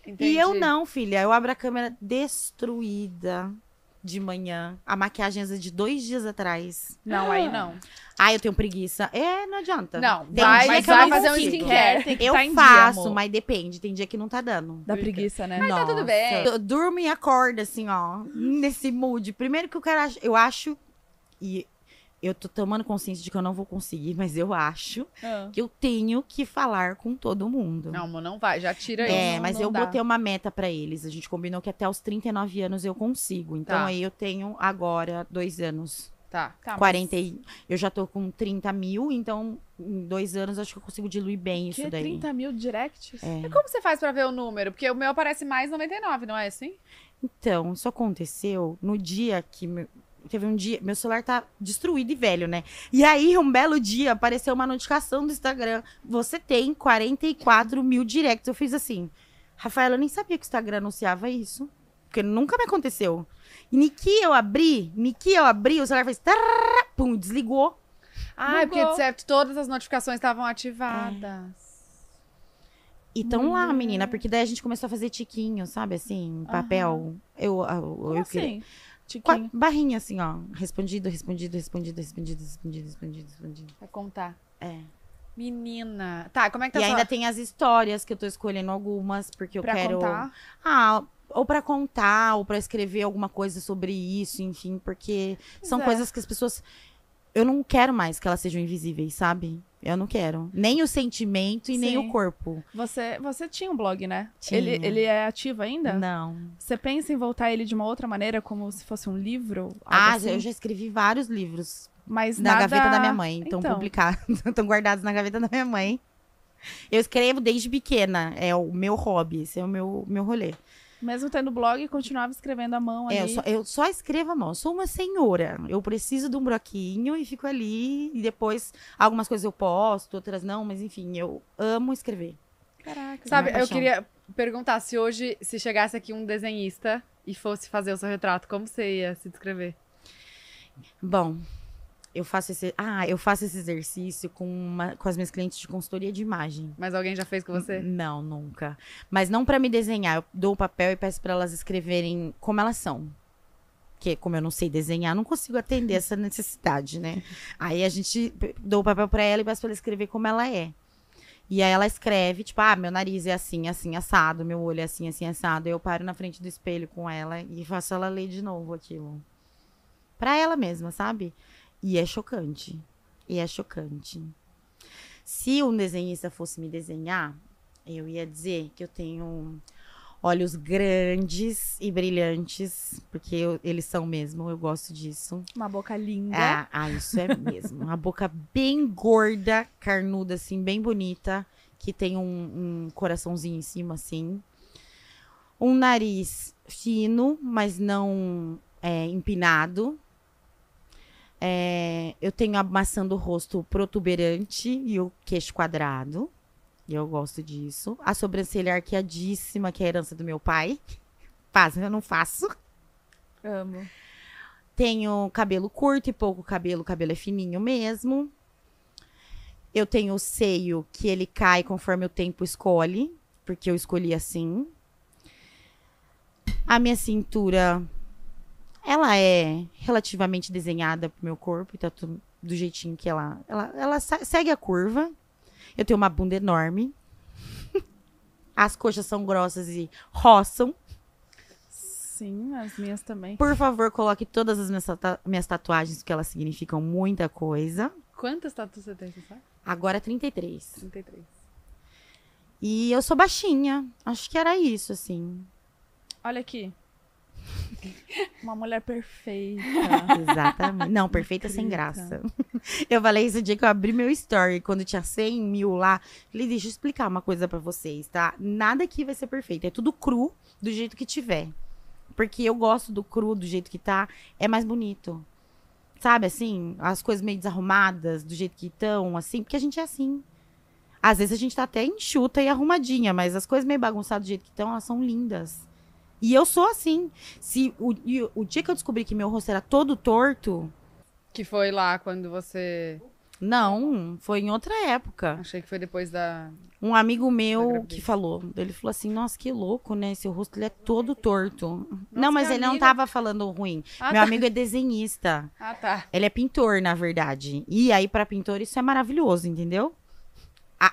Entendi. E eu não, filha. Eu abro a câmera destruída de manhã. A maquiagem é de dois dias atrás. Não, aí não. Ai, eu tenho preguiça. É, não adianta. Não, Tem vai, dia mas que eu vai não fazer um consigo. skincare. Tem que Eu tá em dia, faço, amor. mas depende. Tem dia que não tá dando. Da preguiça, né? Nossa. tudo bem. Eu durmo e acordo, assim, ó. Nesse mood. Primeiro que eu quero... Eu acho... E eu tô tomando consciência de que eu não vou conseguir, mas eu acho Ah. que eu tenho que falar com todo mundo. Não, amor, não vai. Já tira isso. É, não- mas não eu dá. botei uma meta pra eles. A gente combinou que até os 39 anos eu consigo. Então Tá. aí eu tenho agora dois anos. Tá. Tá, mas 40 e... Eu já tô com 30 mil, então em dois anos acho que eu consigo diluir bem isso Que daí. 30 mil directs? É. Como você faz pra ver o número? Porque o meu aparece mais 99, não é assim? Então, isso aconteceu no dia que. Teve um dia. Meu celular tá destruído e velho, né? E aí, um belo dia, apareceu uma notificação do Instagram. Você tem 44 mil directs. Eu fiz assim. Rafaela, eu nem sabia que o Instagram anunciava isso. Porque nunca me aconteceu. E ni que eu abri, ni que eu abri, o celular fez. tarará, Pum, desligou. Ah, é porque Bugou. certo, todas as notificações estavam ativadas. E tão lá, menina, porque daí a gente começou a fazer tiquinho, sabe? Assim, papel. Eu, eu, eu, eu queria- assim? Qua- Tiquinho. Barrinha assim, ó. Respondido, respondido, respondido, respondido, respondido, respondido, respondido. Vai contar. É. Menina. Tá, como é que tá E ainda tem as histórias que eu tô escolhendo algumas, porque eu Pra quero. contar? Ah, ou pra contar, ou pra escrever alguma coisa sobre isso, enfim, porque são é. coisas que as pessoas. Eu não quero mais que elas sejam invisíveis, sabe? Eu não quero. Nem o sentimento e nem Sim. o corpo. Você, você tinha um blog, né? Tinha. Ele, ele é ativo ainda? Não. Você pensa em voltar ele de uma outra maneira, como se fosse um livro? Ah, assim? eu já escrevi vários livros Mas na nada... gaveta da minha mãe. Estão Então. publicados, estão guardados na gaveta da minha mãe. Eu escrevo desde pequena. É o meu hobby, esse é o meu, meu rolê. Mesmo tendo blog, continuava escrevendo à mão ali. É, eu, só, eu só escrevo à mão. Eu sou uma senhora. Eu preciso de um bloquinho e fico ali. E depois, algumas coisas eu posto, outras não. Mas enfim, eu amo escrever. Caraca. Sabe, minha eu queria perguntar se hoje, se chegasse aqui um desenhista e fosse fazer o seu retrato, como você ia se descrever? Bom, eu faço esse, ah, eu faço esse exercício com, uma- com as minhas clientes de consultoria de imagem. Mas alguém já fez com você? Não, nunca. Mas não pra me desenhar. Eu dou o papel e peço pra elas escreverem como elas são. Porque, como eu não sei desenhar, não consigo atender essa necessidade, né? Aí a gente dou o papel pra ela e peço pra ela escrever como ela é. E aí ela escreve, tipo, ah, meu nariz é assim, assim, assado, meu olho é assim, assim, assado. Eu paro na frente do espelho com ela e faço ela ler de novo aquilo. Pra ela mesma, sabe? E é chocante. E é chocante. Se um desenhista fosse me desenhar, eu ia dizer que eu tenho olhos grandes e brilhantes, porque eu- eles são mesmo, eu gosto disso. Uma boca linda. Ah, ah, isso é mesmo. Uma boca bem gorda, carnuda, assim, bem bonita, que tem um, um coraçãozinho em cima, assim. Um nariz fino, mas não é, empinado. É, eu tenho a maçã do rosto protuberante e o queixo quadrado. E eu gosto disso. A sobrancelha arqueadíssima, que é a herança do meu pai. Faz, eu não faço. Amo. Tenho cabelo curto e pouco cabelo, o cabelo é fininho mesmo. Eu tenho o seio que ele cai conforme o tempo escolhe, porque eu escolhi assim. A minha cintura, ela é relativamente desenhada pro meu corpo, tá tudo do jeitinho que ela, ela, ela segue a curva. Eu tenho uma bunda enorme. As coxas são grossas e roçam. Sim, as minhas também. Por favor, coloque todas as minhas, minhas tatuagens, porque elas significam muita coisa. Quantas tatuas você tem, você sabe? Agora 33. 33. E eu sou baixinha. Acho que era isso, assim. Olha aqui. Uma mulher perfeita. Exatamente. Não, perfeita sem graça. Eu falei esse dia que eu abri meu story, quando tinha 100 mil lá. Falei, deixa eu explicar uma coisa pra vocês, tá? Nada aqui vai ser perfeito. É tudo cru, do jeito que tiver. Porque eu gosto do cru, do jeito que tá. É mais bonito. Sabe, assim? As coisas meio desarrumadas, do jeito que estão, assim. Porque a gente é assim. Às vezes a gente tá até enxuta e arrumadinha, mas as coisas meio bagunçadas do jeito que estão, elas são lindas. E eu sou assim. Se o, o- dia que eu descobri que meu rosto era todo torto, Que foi lá quando você. não, foi em outra época. Achei que foi depois da. Um amigo meu que falou, ele falou assim, nossa, que louco, né? Seu rosto ele é todo torto. não, mas ele não amigo. tava falando ruim. Ah, meu tá. amigo é desenhista. Ah, tá. Ele é pintor, na verdade. E aí, pra pintor, isso é maravilhoso, entendeu?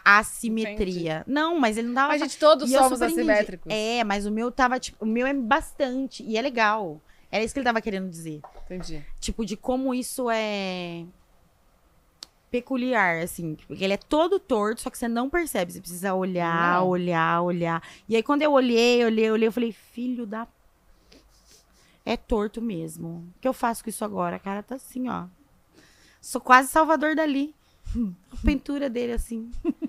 A assimetria. Não, mas ele não tava. Mas, gente, todos somos entendi. assimétricos. É, mas o meu tava, tipo, o meu é bastante. E é legal. Era isso que ele tava querendo dizer. Entendi. Tipo, de como isso é peculiar, assim. Porque ele é todo torto, só que você não percebe. Você precisa olhar, Não. olhar, olhar. E aí, quando eu olhei, olhei, olhei, eu falei, filho da. É torto mesmo. O que eu faço com isso agora? A cara tá assim, ó. Sou quase Salvador Dali. A pintura dele, assim.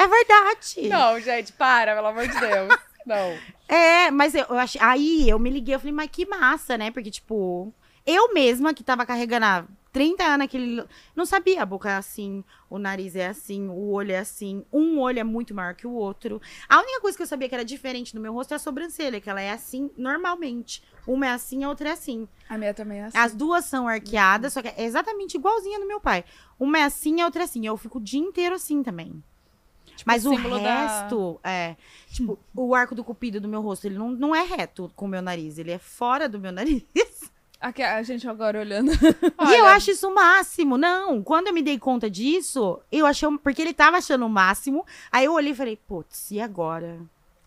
É verdade. Não, gente, para, pelo amor de Deus. Não. É, mas eu, eu achei. Aí eu me liguei, eu falei, mas que massa, né? Porque, tipo, eu mesma que tava carregando há 30 anos aquele. Não sabia, a boca é assim, o nariz é assim, o olho é assim. Um olho é muito maior que o outro. A única coisa que eu sabia que era diferente no meu rosto é a sobrancelha, que ela é assim normalmente. Uma é assim, a outra é assim. A minha também é assim. As duas são arqueadas, só que é exatamente igualzinha no meu pai. Uma é assim, a outra é assim. Eu fico o dia inteiro assim também. Mas o símbolo da- resto é. Tipo, o arco do cupido do meu rosto, ele não, não é reto com o meu nariz, ele é fora do meu nariz. Aqui, a gente agora olhando. E eu acho isso o máximo. Não, quando eu me dei conta disso, eu achei. Porque ele tava achando o máximo. Aí eu olhei e falei, putz, e agora?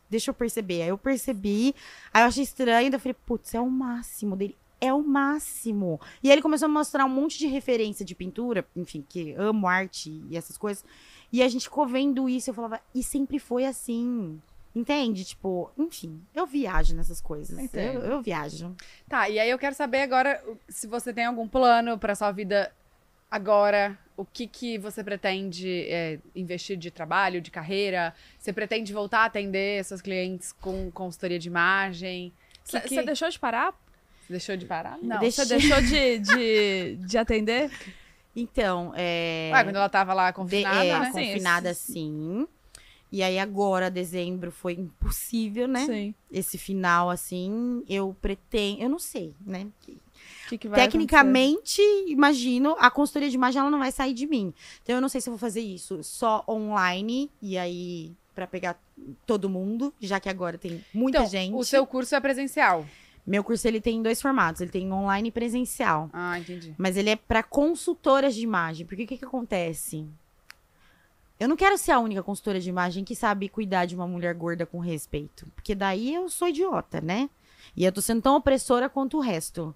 Deixa eu perceber. Aí eu percebi. Aí eu achei estranho. Daí eu falei, putz, é o máximo dele. é o máximo. E aí ele começou a mostrar um monte de referência de pintura, enfim, que amo arte e essas coisas. E a gente ficou vendo isso, eu falava, e sempre foi assim. Entende? Tipo, enfim, eu viajo nessas coisas. Eu, Entendo. eu viajo. Tá, e aí eu quero saber agora se você tem algum plano pra sua vida agora. O que que você pretende é, investir de trabalho, de carreira? Você pretende voltar a atender seus clientes com consultoria de imagem? Você Que que- deixou de parar? Você deixou de parar? Não. Você deixou de, de, de atender? Então, é. Ué, quando ela tava lá de- confinada, é, né? Sim, confinada sim. E aí agora, dezembro, foi impossível, né? Sim. Esse final, assim, eu pretendo. Eu não sei, né? O que, que vai Tecnicamente, imagino, a consultoria de imagem ela não vai sair de mim. Então eu não sei se eu vou fazer isso só online e aí pra pegar todo mundo, já que agora tem muita Então, gente. o seu curso é presencial. Meu curso ele tem dois formatos, ele tem online e presencial. Ah, entendi. Mas ele é pra consultoras de imagem. Porque o que que acontece? Eu não quero ser a única consultora de imagem que sabe cuidar de uma mulher gorda com respeito. Porque daí eu sou idiota, né? E eu tô sendo tão opressora quanto o resto. O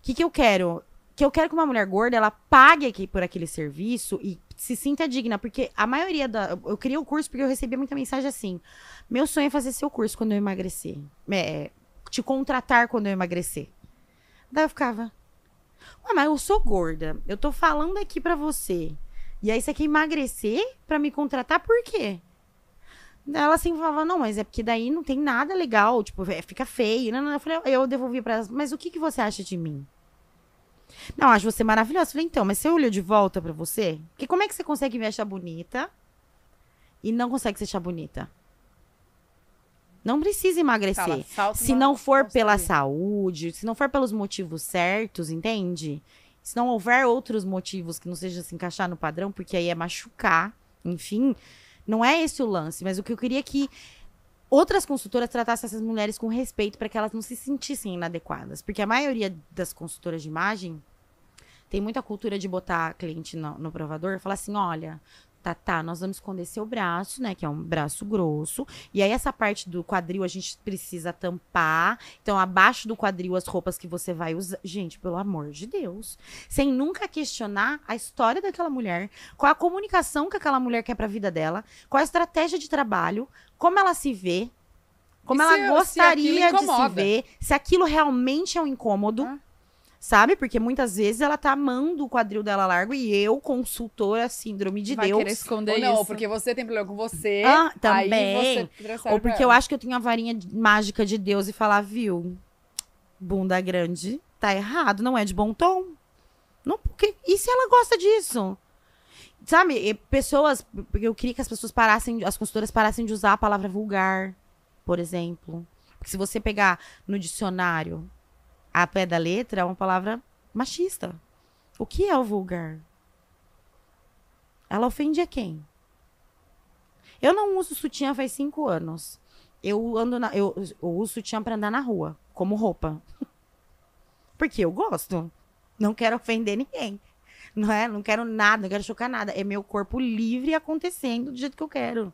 que, que eu quero? Que eu quero que uma mulher gorda, ela pague aqui por aquele serviço e se sinta digna. Porque a maioria da... Eu eu criei o curso porque eu recebia muita mensagem assim. Meu sonho é fazer seu curso quando eu emagrecer. É, te contratar quando eu emagrecer. Daí eu ficava... Ué, mas eu sou gorda. Eu tô falando aqui pra você. E aí você quer emagrecer pra me contratar por quê? Ela assim falava, não, mas é porque daí não tem nada legal, tipo, é, fica feio. Não, não, eu falei, eu devolvi pra ela, mas o que, que você acha de mim? Não, acho você maravilhosa. Eu falei, então, mas você olhou de volta pra você? Porque como é que você consegue me achar bonita e não consegue se achar bonita? Não precisa emagrecer. Fala, Se não for pela saúde, se não for pelos motivos certos, entende? Se não houver outros motivos que não seja se encaixar no padrão, porque aí é machucar, enfim, não é esse o lance. Mas o que eu queria é que outras consultoras tratassem essas mulheres com respeito para que elas não se sentissem inadequadas. Porque a maioria das consultoras de imagem tem muita cultura de botar a cliente no, no provador e falar assim: olha. Tá, tá, nós vamos esconder seu braço, né? Que é um braço grosso. E aí, essa parte do quadril a gente precisa tampar. Então, abaixo do quadril, as roupas que você vai usar. Gente, pelo amor de Deus. Sem nunca questionar a história daquela mulher, qual a comunicação que aquela mulher quer pra vida dela, qual a estratégia de trabalho, como ela se vê, como E ela se- se gostaria aquilo de se ver, se aquilo realmente é um incômodo. Ah. Sabe? Porque muitas vezes ela tá amando o quadril dela largo e eu, consultora, síndrome de Vai Deus. querer esconder Ou não, isso. porque você tem problema com você. Ah, aí também. você Ou porque eu acho que eu tenho a varinha mágica de Deus e falar, viu? Bunda grande, tá errado, não é de bom tom. Não, porque, e se ela gosta disso? Sabe, pessoas, porque eu queria que as pessoas parassem, as consultoras parassem de usar a palavra vulgar, por exemplo. Porque se você pegar no dicionário a pé da letra, é uma palavra machista. O que é o vulgar? Ela ofende a quem? Eu não uso sutiã faz cinco anos. Eu ando na, eu, eu uso sutiã pra andar na rua, como roupa. Porque eu gosto. Não quero ofender ninguém. Não é? Não quero nada, não quero chocar nada. É meu corpo livre acontecendo do jeito que eu quero.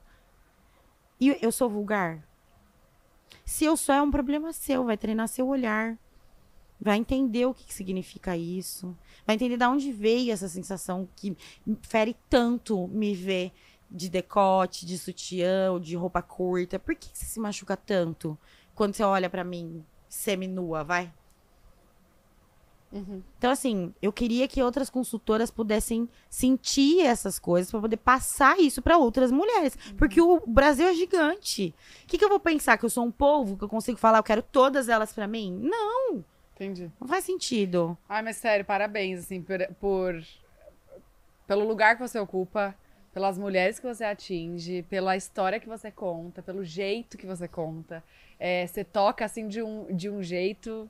E eu sou vulgar? Se eu sou, é um problema seu. Vai treinar seu olhar. Vai entender o que, que significa isso. Vai entender de onde veio essa sensação que fere tanto me ver de decote, de sutiã, ou de roupa curta. Por que você se machuca tanto quando você olha pra mim semi-nua, vai? Uhum. Então, assim, eu queria que outras consultoras pudessem sentir essas coisas pra poder passar isso pra outras mulheres. Porque o Brasil é gigante. O que, que eu vou pensar? Que eu sou um povo, que eu consigo falar, eu quero todas elas pra mim? Não, Entendi. não faz sentido. Ai, mas sério, parabéns, assim, por, por- pelo lugar que você ocupa, pelas mulheres que você atinge, pela história que você conta, pelo jeito que você conta. É, você toca, assim, de um, de um jeito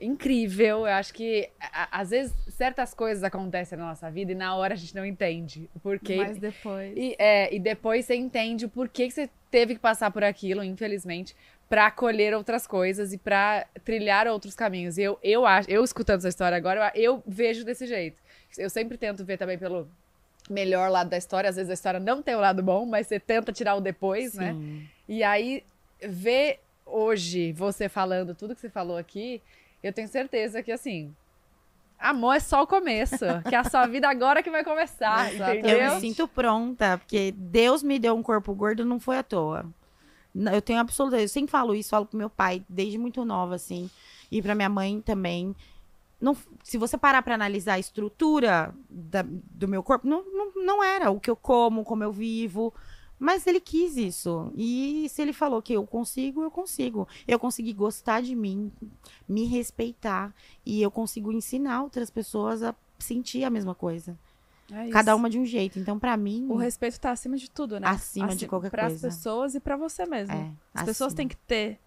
incrível. Eu acho que, a- às vezes, certas coisas acontecem na nossa vida e na hora a gente não entende o porquê. Mas depois. E, é, e depois você entende o porquê que você teve que passar por aquilo, infelizmente, pra colher outras coisas e pra trilhar outros caminhos. E eu, eu acho, eu escutando essa história agora, eu, eu vejo desse jeito. Eu sempre tento ver também pelo melhor lado da história. Às vezes a história não tem o lado bom, mas você tenta tirar o depois, né? Sim. E aí, ver hoje você falando tudo que você falou aqui, eu tenho certeza que, assim, amor é só o começo. que é a sua vida agora que vai começar, Exatamente. Eu me sinto pronta, porque Deus me deu um corpo gordo, não foi à toa. Eu tenho absoluta. Eu sempre falo isso, falo pro meu pai, desde muito nova, assim. E pra minha mãe também. Não, se você parar pra analisar a estrutura da- do meu corpo, não, não, não era o que eu como, como eu vivo. Mas ele quis isso. E se ele falou que eu consigo, eu consigo. Eu consegui gostar de mim, me respeitar. E eu consigo ensinar outras pessoas a sentir a mesma coisa. É Cada uma de um jeito. Então, pra mim, O respeito tá acima de tudo, né? Acima de qualquer Para as coisa. pessoas e pra você mesmo. é. As pessoas acima. têm que ter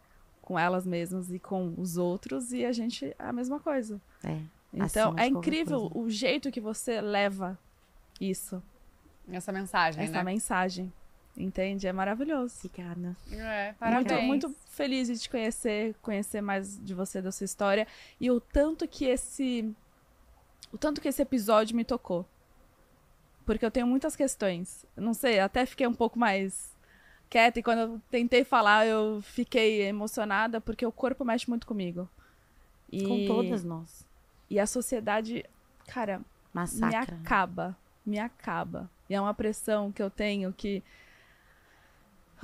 com elas mesmas e com os outros e a gente é a mesma coisa. É. Então, Acima é incrível o jeito que você leva isso, Essa mensagem, essa né? mensagem. Entende? É maravilhoso. Obrigada. É, Muito, parabéns. muito feliz de te conhecer, conhecer mais de você, da sua história e o tanto que esse o tanto que esse episódio me tocou. Porque eu tenho muitas questões. Não sei, até fiquei um pouco mais quieta e quando eu tentei falar, eu fiquei emocionada porque o corpo mexe muito comigo. E, Com todas nós. E a sociedade, cara, me Massacra. acaba. Me acaba. E é uma pressão que eu tenho que.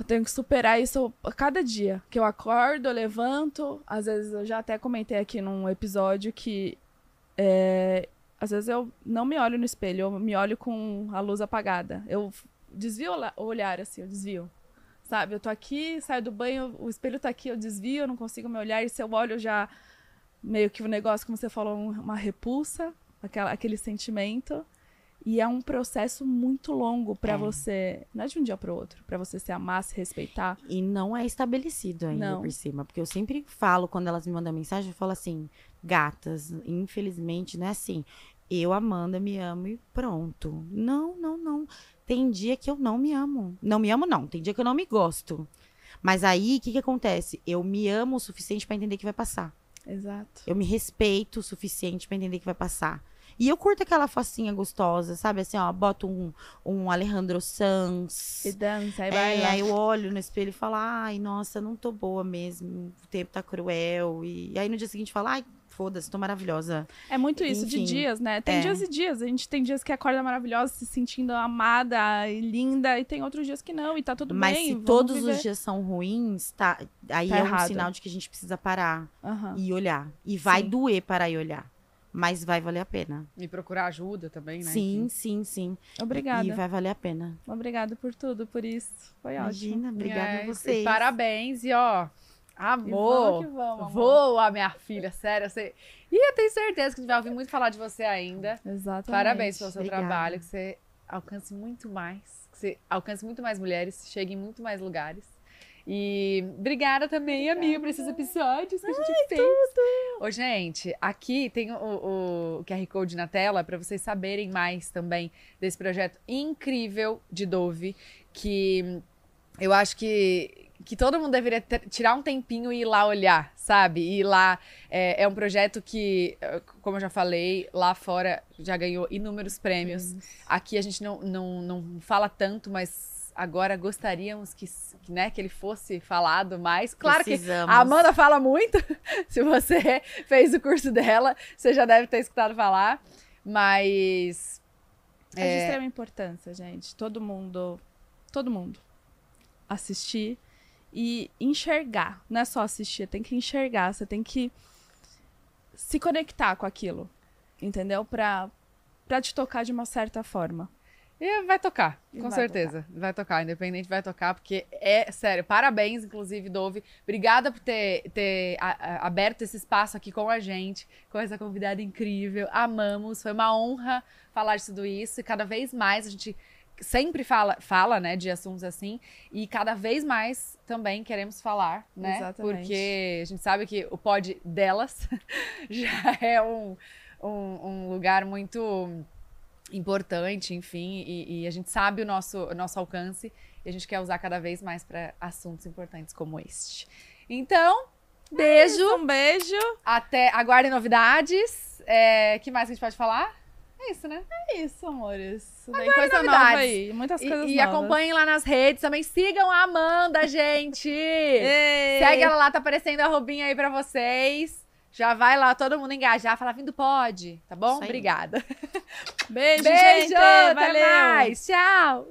Eu tenho que superar isso a cada dia. Que eu acordo, eu levanto. Às vezes eu já até comentei aqui num episódio que. é, às vezes eu não me olho no espelho, eu me olho com a luz apagada. Eu desvio o o olhar, assim, eu desvio. Sabe? Eu tô aqui, saio do banho, o espelho tá aqui, eu desvio, eu não consigo me olhar. E se eu olho, já. Meio que o negócio, como você falou, um- uma repulsa, aquela, aquele sentimento. E é um processo muito longo pra É. você. Não é de um dia pro outro. Pra você se amar, se respeitar. E não é estabelecido ainda Não. por cima. Porque eu sempre falo, quando elas me mandam mensagem, eu falo assim, gatas, infelizmente não é assim. Eu, Amanda, me amo e pronto. Não, não, não. Tem dia que eu não me amo. Não me amo, não. Tem dia que eu não me gosto. Mas aí, o que, que acontece? Eu me amo o suficiente pra entender que vai passar. Exato. Eu me respeito o suficiente pra entender que vai passar. E eu curto aquela facinha gostosa, sabe? Assim, ó, boto um, um Alejandro Sanz. E dança, aí vai É, aí eu olho no espelho e falo, ai, nossa, não tô boa mesmo, o tempo tá cruel. E, aí no dia seguinte falo, ai, foda-se, tô maravilhosa. É muito isso Enfim, de dias, né? Tem é. dias e dias. A gente tem dias que acorda maravilhosa, se sentindo amada e linda, e tem outros dias que não, e tá tudo Mas bem. se vamos todos viver. os dias são ruins, tá, aí Tá é um errado. sinal de que a gente precisa parar Aham. e olhar. E vai Sim. doer parar e olhar. Mas vai valer a pena. E procurar ajuda também, né? Sim, sim, sim. Obrigada. E vai valer a pena. Obrigada por tudo, por isso. Foi ótimo. Imagina, obrigada É, a e vocês. Parabéns. E ó, E amor. vamos que vamos, amor. Voa, minha filha, sério. Você... E eu tenho certeza que a gente vai ouvir muito falar de você ainda. Exatamente. Parabéns pelo seu Obrigada. trabalho, que você alcance muito mais, que você alcance muito mais mulheres, chegue em muito mais lugares. E obrigada também, amiga, por esses episódios que a gente fez. Ô, gente, aqui tem o, o- o QR Code na tela para vocês saberem mais também desse projeto incrível de Dove, que eu acho que, que todo mundo deveria ter- tirar um tempinho e ir lá olhar, sabe? Ir lá. É, é um projeto que, eh, como eu já falei, lá fora já ganhou inúmeros prêmios. Aqui a gente não, não, não fala tanto, mas agora gostaríamos que, que, né, que ele fosse falado mais. Claro que Precisamos. a Amanda fala muito. Se você fez o curso dela, você já deve ter escutado falar. Mas. É de extrema importância, gente. Todo mundo, todo mundo assistir e enxergar. Não é só assistir, tem que enxergar. Você tem que se conectar com aquilo, entendeu? Pra, pra te tocar de uma certa forma. E vai tocar, E com vai certeza. Vai tocar, independente vai tocar, porque é sério. Parabéns, inclusive, Dove. Obrigada por ter, ter a- a- aberto esse espaço aqui com a gente, com essa convidada incrível. Amamos, foi uma honra falar de tudo isso. E cada vez mais a gente sempre fala, fala né, de assuntos assim. E cada vez mais também queremos falar, né? Exatamente. Porque a gente sabe que o pod delas já é um, um, um lugar muito importante, enfim, e, e a gente sabe o nosso, o nosso alcance e a gente quer usar cada vez mais para assuntos importantes como este. Então, beijo, Um beijo. até aguardem novidades. É, que mais que a gente pode falar? É isso, né? É isso, amores. Vem Agora coisa novidades. nova aí. Muitas E, coisas e novas. acompanhem lá nas redes também. Sigam a Amanda, gente! Ei. Segue ela lá, tá aparecendo a roubinha aí pra vocês. Já vai lá todo mundo engajar, falar vindo pode, tá bom? Isso. Obrigada. Beijo, Beijo, gente. até Valeu. mais. Tchau.